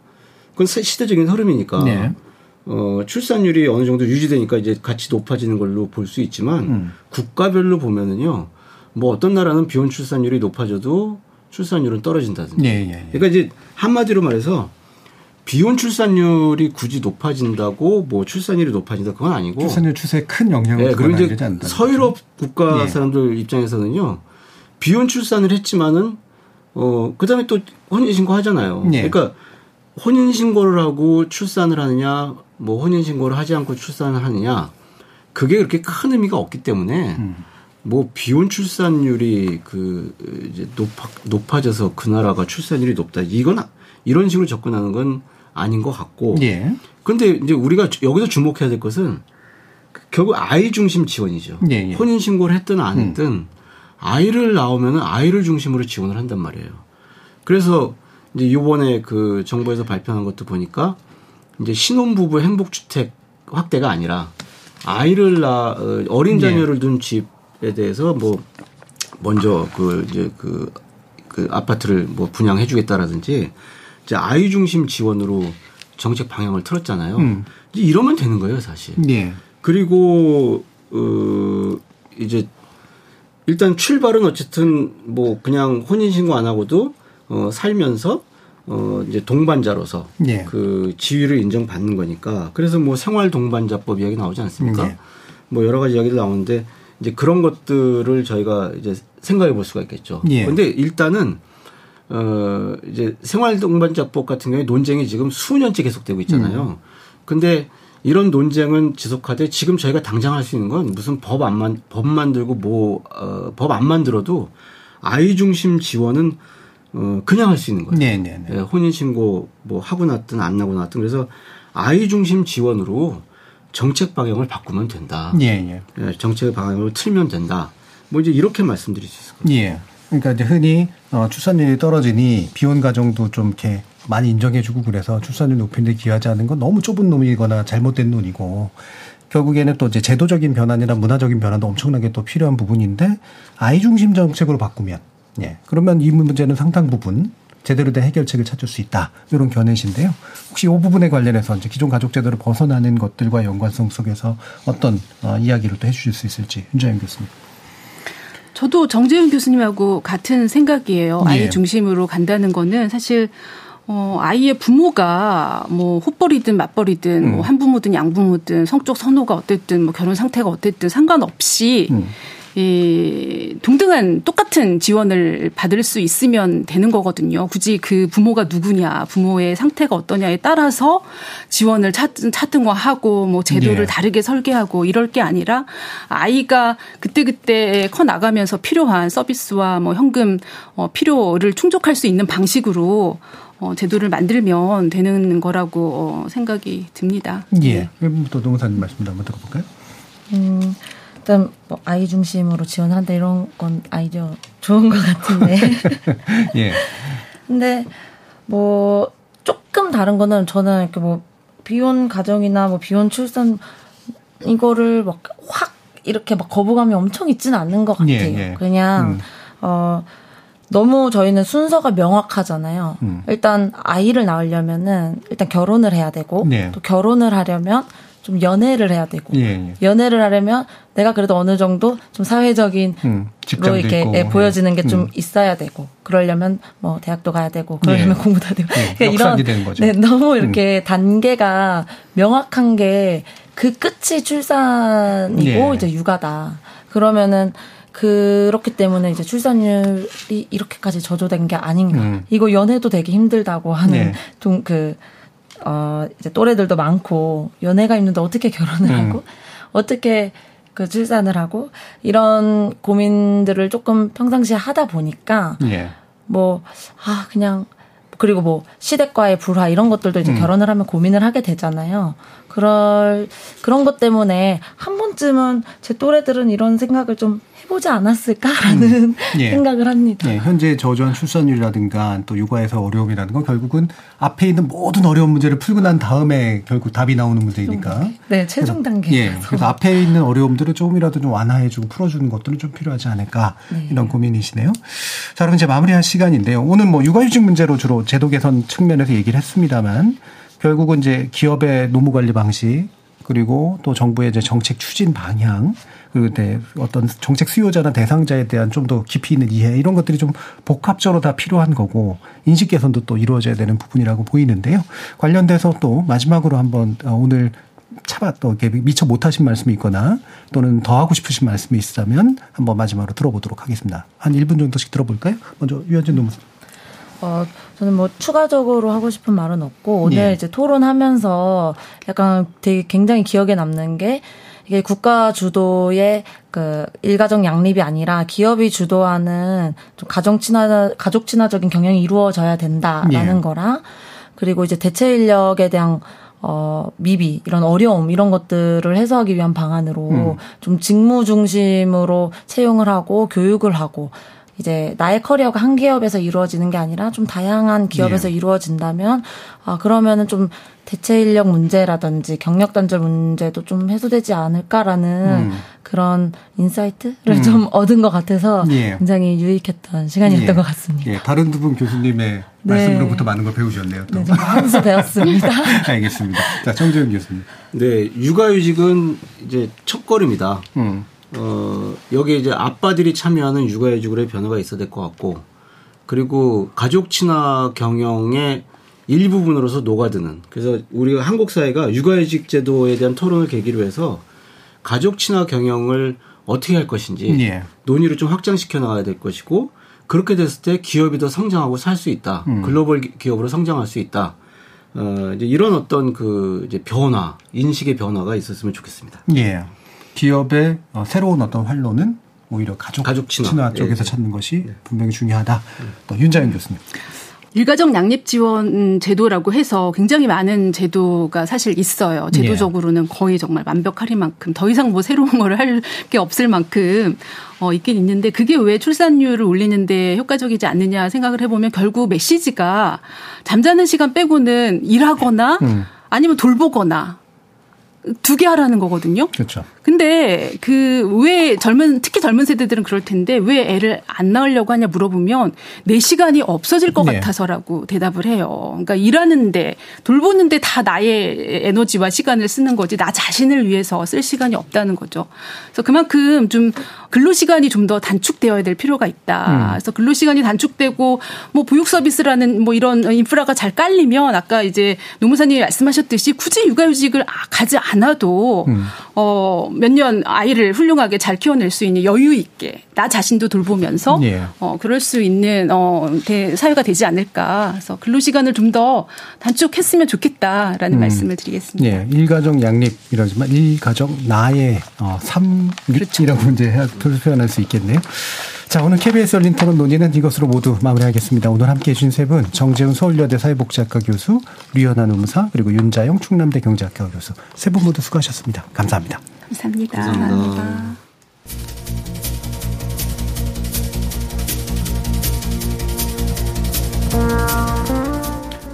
그건 시대적인 흐름이니까 네. 어 출산율이 어느 정도 유지되니까 이제 같이 높아지는 걸로 볼 수 있지만 음. 국가별로 보면은요. 뭐 어떤 나라는 비혼 출산율이 높아져도 출산율은 떨어진다든지. 예, 예, 예. 그러니까 이제 한마디로 말해서 비혼 출산율이 굳이 높아진다고 뭐 출산율이 높아진다 그건 아니고 출산율 추세에 큰 영향을 네, 그리고 이제 서유럽 국가 예. 사람들 입장에서는요 비혼 출산을 했지만은 어 그다음에 또 혼인 신고 하잖아요. 예. 그러니까 혼인 신고를 하고 출산을 하느냐 뭐 혼인 신고를 하지 않고 출산을 하느냐 그게 그렇게 큰 의미가 없기 때문에 음. 뭐 비혼 출산율이 그 이제 높아 높아져서 그 나라가 출산율이 높다 이건 이런 식으로 접근하는 건 아닌 것 같고. 예. 근데 이제 우리가 여기서 주목해야 될 것은 결국 아이 중심 지원이죠. 예, 예. 혼인 신고를 했든 안 음. 했든 음. 아이를 낳으면은 아이를 중심으로 지원을 한단 말이에요. 그래서 이제 요번에 그 정부에서 발표한 것도 보니까 이제 신혼부부 행복주택 확대가 아니라 아이를 낳 어, 어린 예. 자녀를 둔 집에 대해서 뭐 먼저 그 이제 그, 그 아파트를 뭐 분양해 주겠다라든지 이제 아이 중심 지원으로 정책 방향을 틀었잖아요. 음. 이제 이러면 되는 거예요, 사실. 예. 그리고 어 이제 일단 출발은 어쨌든 뭐 그냥 혼인 신고 안 하고도 어 살면서 어 이제 동반자로서 예. 그 지위를 인정받는 거니까 그래서 뭐 생활 동반자법 이야기 나오지 않습니까? 예. 뭐 여러 가지 이야기들 나오는데 이제 그런 것들을 저희가 이제 생각해 볼 수가 있겠죠. 예. 근데 일단은 어, 이제 생활 동반자법 같은 경우에 논쟁이 지금 수년째 계속되고 있잖아요. 음. 근데 이런 논쟁은 지속하되 지금 저희가 당장 할 수 있는 건 무슨 법 안 만, 법 만들고 뭐, 어, 법 안 만들어도 아이 중심 지원은 어, 그냥 할 수 있는 거예요. 네네네. 네, 네. 예, 혼인신고 뭐 하고 났든 안 하고 났든 그래서 아이 중심 지원으로 정책 방향을 바꾸면 된다. 예, 예. 예 정책 방향을 틀면 된다. 뭐 이제 이렇게 말씀드릴 수 있을 것 같아요. 예. 그러니까 이제 흔히 어, 출산율이 떨어지니 비혼 가정도 좀 이렇게 많이 인정해주고 그래서 출산율 높이는 데 기여하지 않은 건 너무 좁은 놈이거나 잘못된 논이고 결국에는 또 이제 제도적인 변화나 문화적인 변화도 엄청나게 또 필요한 부분인데 아이 중심 정책으로 바꾸면 예 그러면 이 문제는 상당 부분 제대로 된 해결책을 찾을 수 있다 이런 견해신데요. 혹시 이 부분에 관련해서 이제 기존 가족 제도를 벗어나는 것들과 연관성 속에서 어떤 어, 이야기를 또 해주실 수 있을지 윤자영 교수님. 저도 정재윤 교수님하고 같은 생각이에요. 아이 예. 중심으로 간다는 거는 사실 어, 아이의 부모가 뭐 헛벌이든 맞벌이든 뭐 음. 뭐 한부모든 양부모든 성적 선호가 어땠든 뭐 결혼 상태가 어땠든 상관없이 음. 이 동등한 똑같은 지원을 받을 수 있으면 되는 거거든요. 굳이 그 부모가 누구냐, 부모의 상태가 어떠냐에 따라서 지원을 찾든 찾든 거 하고 뭐 제도를 예. 다르게 설계하고 이럴 게 아니라 아이가 그때 그때 커 나가면서 필요한 서비스와 뭐 현금 어 필요를 충족할 수 있는 방식으로 어, 제도를 만들면 되는 거라고 어, 생각이 듭니다. 예. 네. 또 동사님 말씀도 한번 들어볼까요? 음, 일단 뭐 아이 중심으로 지원한다 이런 건 아이디어 좋은 것 같은데. 예. 근데 뭐 조금 다른 거는 저는 이렇게 뭐 비혼 가정이나 뭐 비혼 출산 이거를 막 확 이렇게 막 거부감이 엄청 있지는 않는 것 같아요. 예, 예. 그냥 음. 어 너무 저희는 순서가 명확하잖아요. 음. 일단 아이를 낳으려면은 일단 결혼을 해야 되고 네. 또 결혼을 하려면 좀 연애를 해야 되고 예, 예. 연애를 하려면 내가 그래도 어느 정도 좀 사회적인 음, 로 이렇게 있고, 예, 보여지는 게좀 음. 있어야 되고 그러려면 뭐 대학도 가야 되고 그러려면 예. 공부도 해야 되고 예, 그러니까 이런 네, 너무 이렇게 음. 단계가 명확한 게 그 끝이 출산이고 예. 이제 육아다 그러면은 그렇기 때문에 이제 출산율이 이렇게까지 저조된 게 아닌가. 음. 이거 연애도 되게 힘들다고 하는 네. 좀그 어, 이제 또래들도 많고, 연애가 있는데 어떻게 결혼을 음. 하고, 어떻게 그 출산을 하고, 이런 고민들을 조금 평상시에 하다 보니까, 예. 뭐, 아, 그냥, 그리고 뭐, 시댁과의 불화 이런 것들도 이제 음. 결혼을 하면 고민을 하게 되잖아요. 그럴, 그런 것 때문에 한 번쯤은 제 또래들은 이런 생각을 좀 해보지 않았을까라는 음. 예. 생각을 합니다. 예. 현재 저조한 출산율이라든가 또 육아에서 어려움이라든가 결국은 앞에 있는 모든 어려운 문제를 풀고 난 다음에 결국 답이 나오는 문제이니까. 네, 최종 단계. 예. 그래서 앞에 있는 어려움들을 조금이라도 좀 완화해주고 풀어주는 것들은 좀 필요하지 않을까 네. 이런 고민이시네요. 자, 그럼 이제 마무리할 시간인데요. 오늘 뭐 육아휴직 문제로 주로 제도 개선 측면에서 얘기를 했습니다만 결국은 이제 기업의 노무 관리 방식 그리고 또 정부의 이제 정책 추진 방향 그리고 네, 어떤 정책 수요자나 대상자에 대한 좀 더 깊이 있는 이해 이런 것들이 좀 복합적으로 다 필요한 거고 인식 개선도 또 이루어져야 되는 부분이라고 보이는데요. 관련돼서 또 마지막으로 한번 어, 오늘 차봤 또 미처 못하신 말씀이 있거나 또는 더 하고 싶으신 말씀이 있다면 한번 마지막으로 들어보도록 하겠습니다. 한 1분 정도씩 들어볼까요? 먼저 유현진 노무사. 어, 저는 뭐 추가적으로 하고 싶은 말은 없고 오늘 예. 이제 토론하면서 약간 되게 굉장히 기억에 남는 게 이게 국가 주도의 그 일가정 양립이 아니라 기업이 주도하는 좀 가정 친화 가족 친화적인 경영이 이루어져야 된다라는 예. 거랑 그리고 이제 대체 인력에 대한 어, 미비, 이런 어려움, 이런 것들을 해소하기 위한 방안으로 음. 좀 직무 중심으로 채용을 하고 교육을 하고 이제 나의 커리어가 한 기업에서 이루어지는 게 아니라 좀 다양한 기업에서 네. 이루어진다면 아 그러면은 좀 대체 인력 문제라든지 경력 단절 문제도 좀 해소되지 않을까라는 음. 그런 insight를 음. 좀 얻은 것 같아서 예. 굉장히 유익했던 시간이었던 예. 것 같습니다. 예. 다른 두 분 교수님의 네. 말씀으로부터 많은 걸 배우셨네요. 또. 네, 한수 배웠습니다. 알겠습니다. 자, 정재훈 교수님. 네, 육아휴직은 이제 첫 걸음이다. 음. 어, 여기에 이제 아빠들이 참여하는 육아휴직으로의 변화가 있어야 될 것 같고, 그리고 가족 친화 경영의 일부분으로서 녹아드는. 그래서 우리가 한국 사회가 육아휴직 제도에 대한 토론을 계기로 해서 가족 친화 경영을 어떻게 할 것인지 예. 논의를 좀 확장시켜 나가야 될 것이고, 그렇게 됐을 때 기업이 더 성장하고 살 수 있다. 음. 글로벌 기업으로 성장할 수 있다. 어, 이제 이런 어떤 그 이제 변화, 인식의 변화가 있었으면 좋겠습니다. 예. 기업의 어, 새로운 어떤 활로는 오히려 가족, 가족 친화, 친화 쪽에서 예. 찾는 것이 예. 분명히 중요하다. 또 윤자영 교수님. 일가정 양립 지원 제도라고 해서 굉장히 많은 제도가 사실 있어요. 제도적으로는 거의 정말 완벽할 만큼 더 이상 뭐 새로운 거를 할게 없을 만큼 어 있긴 있는데 그게 왜 출산율을 올리는데 효과적이지 않느냐 생각을 해보면 결국 메시지가 잠자는 시간 빼고는 일하거나 음. 아니면 돌보거나 두 개 하라는 거거든요. 그렇죠. 근데 그 왜 젊은 특히 젊은 세대들은 그럴 텐데 왜 애를 안 낳으려고 하냐 물어보면 내 시간이 없어질 것 네. 같아서라고 대답을 해요. 그러니까 일하는데 돌보는데 다 나의 에너지와 시간을 쓰는 거지 나 자신을 위해서 쓸 시간이 없다는 거죠. 그래서 그만큼 좀 근로 시간이 좀 더 단축되어야 될 필요가 있다. 음. 그래서 근로 시간이 단축되고 뭐 보육 서비스라는 뭐 이런 인프라가 잘 깔리면 아까 이제 노무사님이 말씀하셨듯이 굳이 육아휴직을 가지 않 아도 음. 어 몇 년 아이를 훌륭하게 잘 키워낼 수 있는 여유 있게 나 자신도 돌보면서 예. 어 그럴 수 있는 어 대, 사회가 되지 않을까. 그래서 근로 시간을 좀 더 단축했으면 좋겠다라는 음. 말씀을 드리겠습니다. 예. 일가정 양립이라지만 일가정 나의 어 삶이라고 그렇죠. 이제 표현할 수 있겠네요. 자, 오늘 KBS 열린 토론 논의는 이것으로 모두 마무리하겠습니다. 오늘 함께 해주신 세 분, 정재훈 서울여대 사회복지학과 교수, 류현아 의무사, 그리고 윤자영 충남대 경제학과 교수. 세분 모두 수고하셨습니다. 감사합니다. 감사합니다. 감사합니다.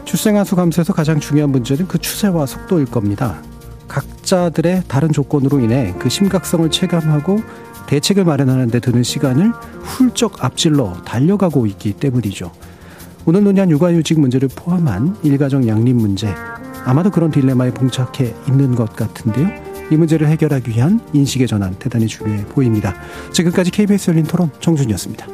출생아 수 감소에서 가장 중요한 문제는 그 추세와 속도일 겁니다. 각자들의 다른 조건으로 인해 그 심각성을 체감하고 대책을 마련하는 데 드는 시간을 훌쩍 앞질러 달려가고 있기 때문이죠. 오늘 논의한 육아휴직 문제를 포함한 일가정 양립 문제, 아마도 그런 딜레마에 봉착해 있는 것 같은데요. 이 문제를 해결하기 위한 인식의 전환 대단히 중요해 보입니다. 지금까지 KBS 열린 토론 정준이었습니다.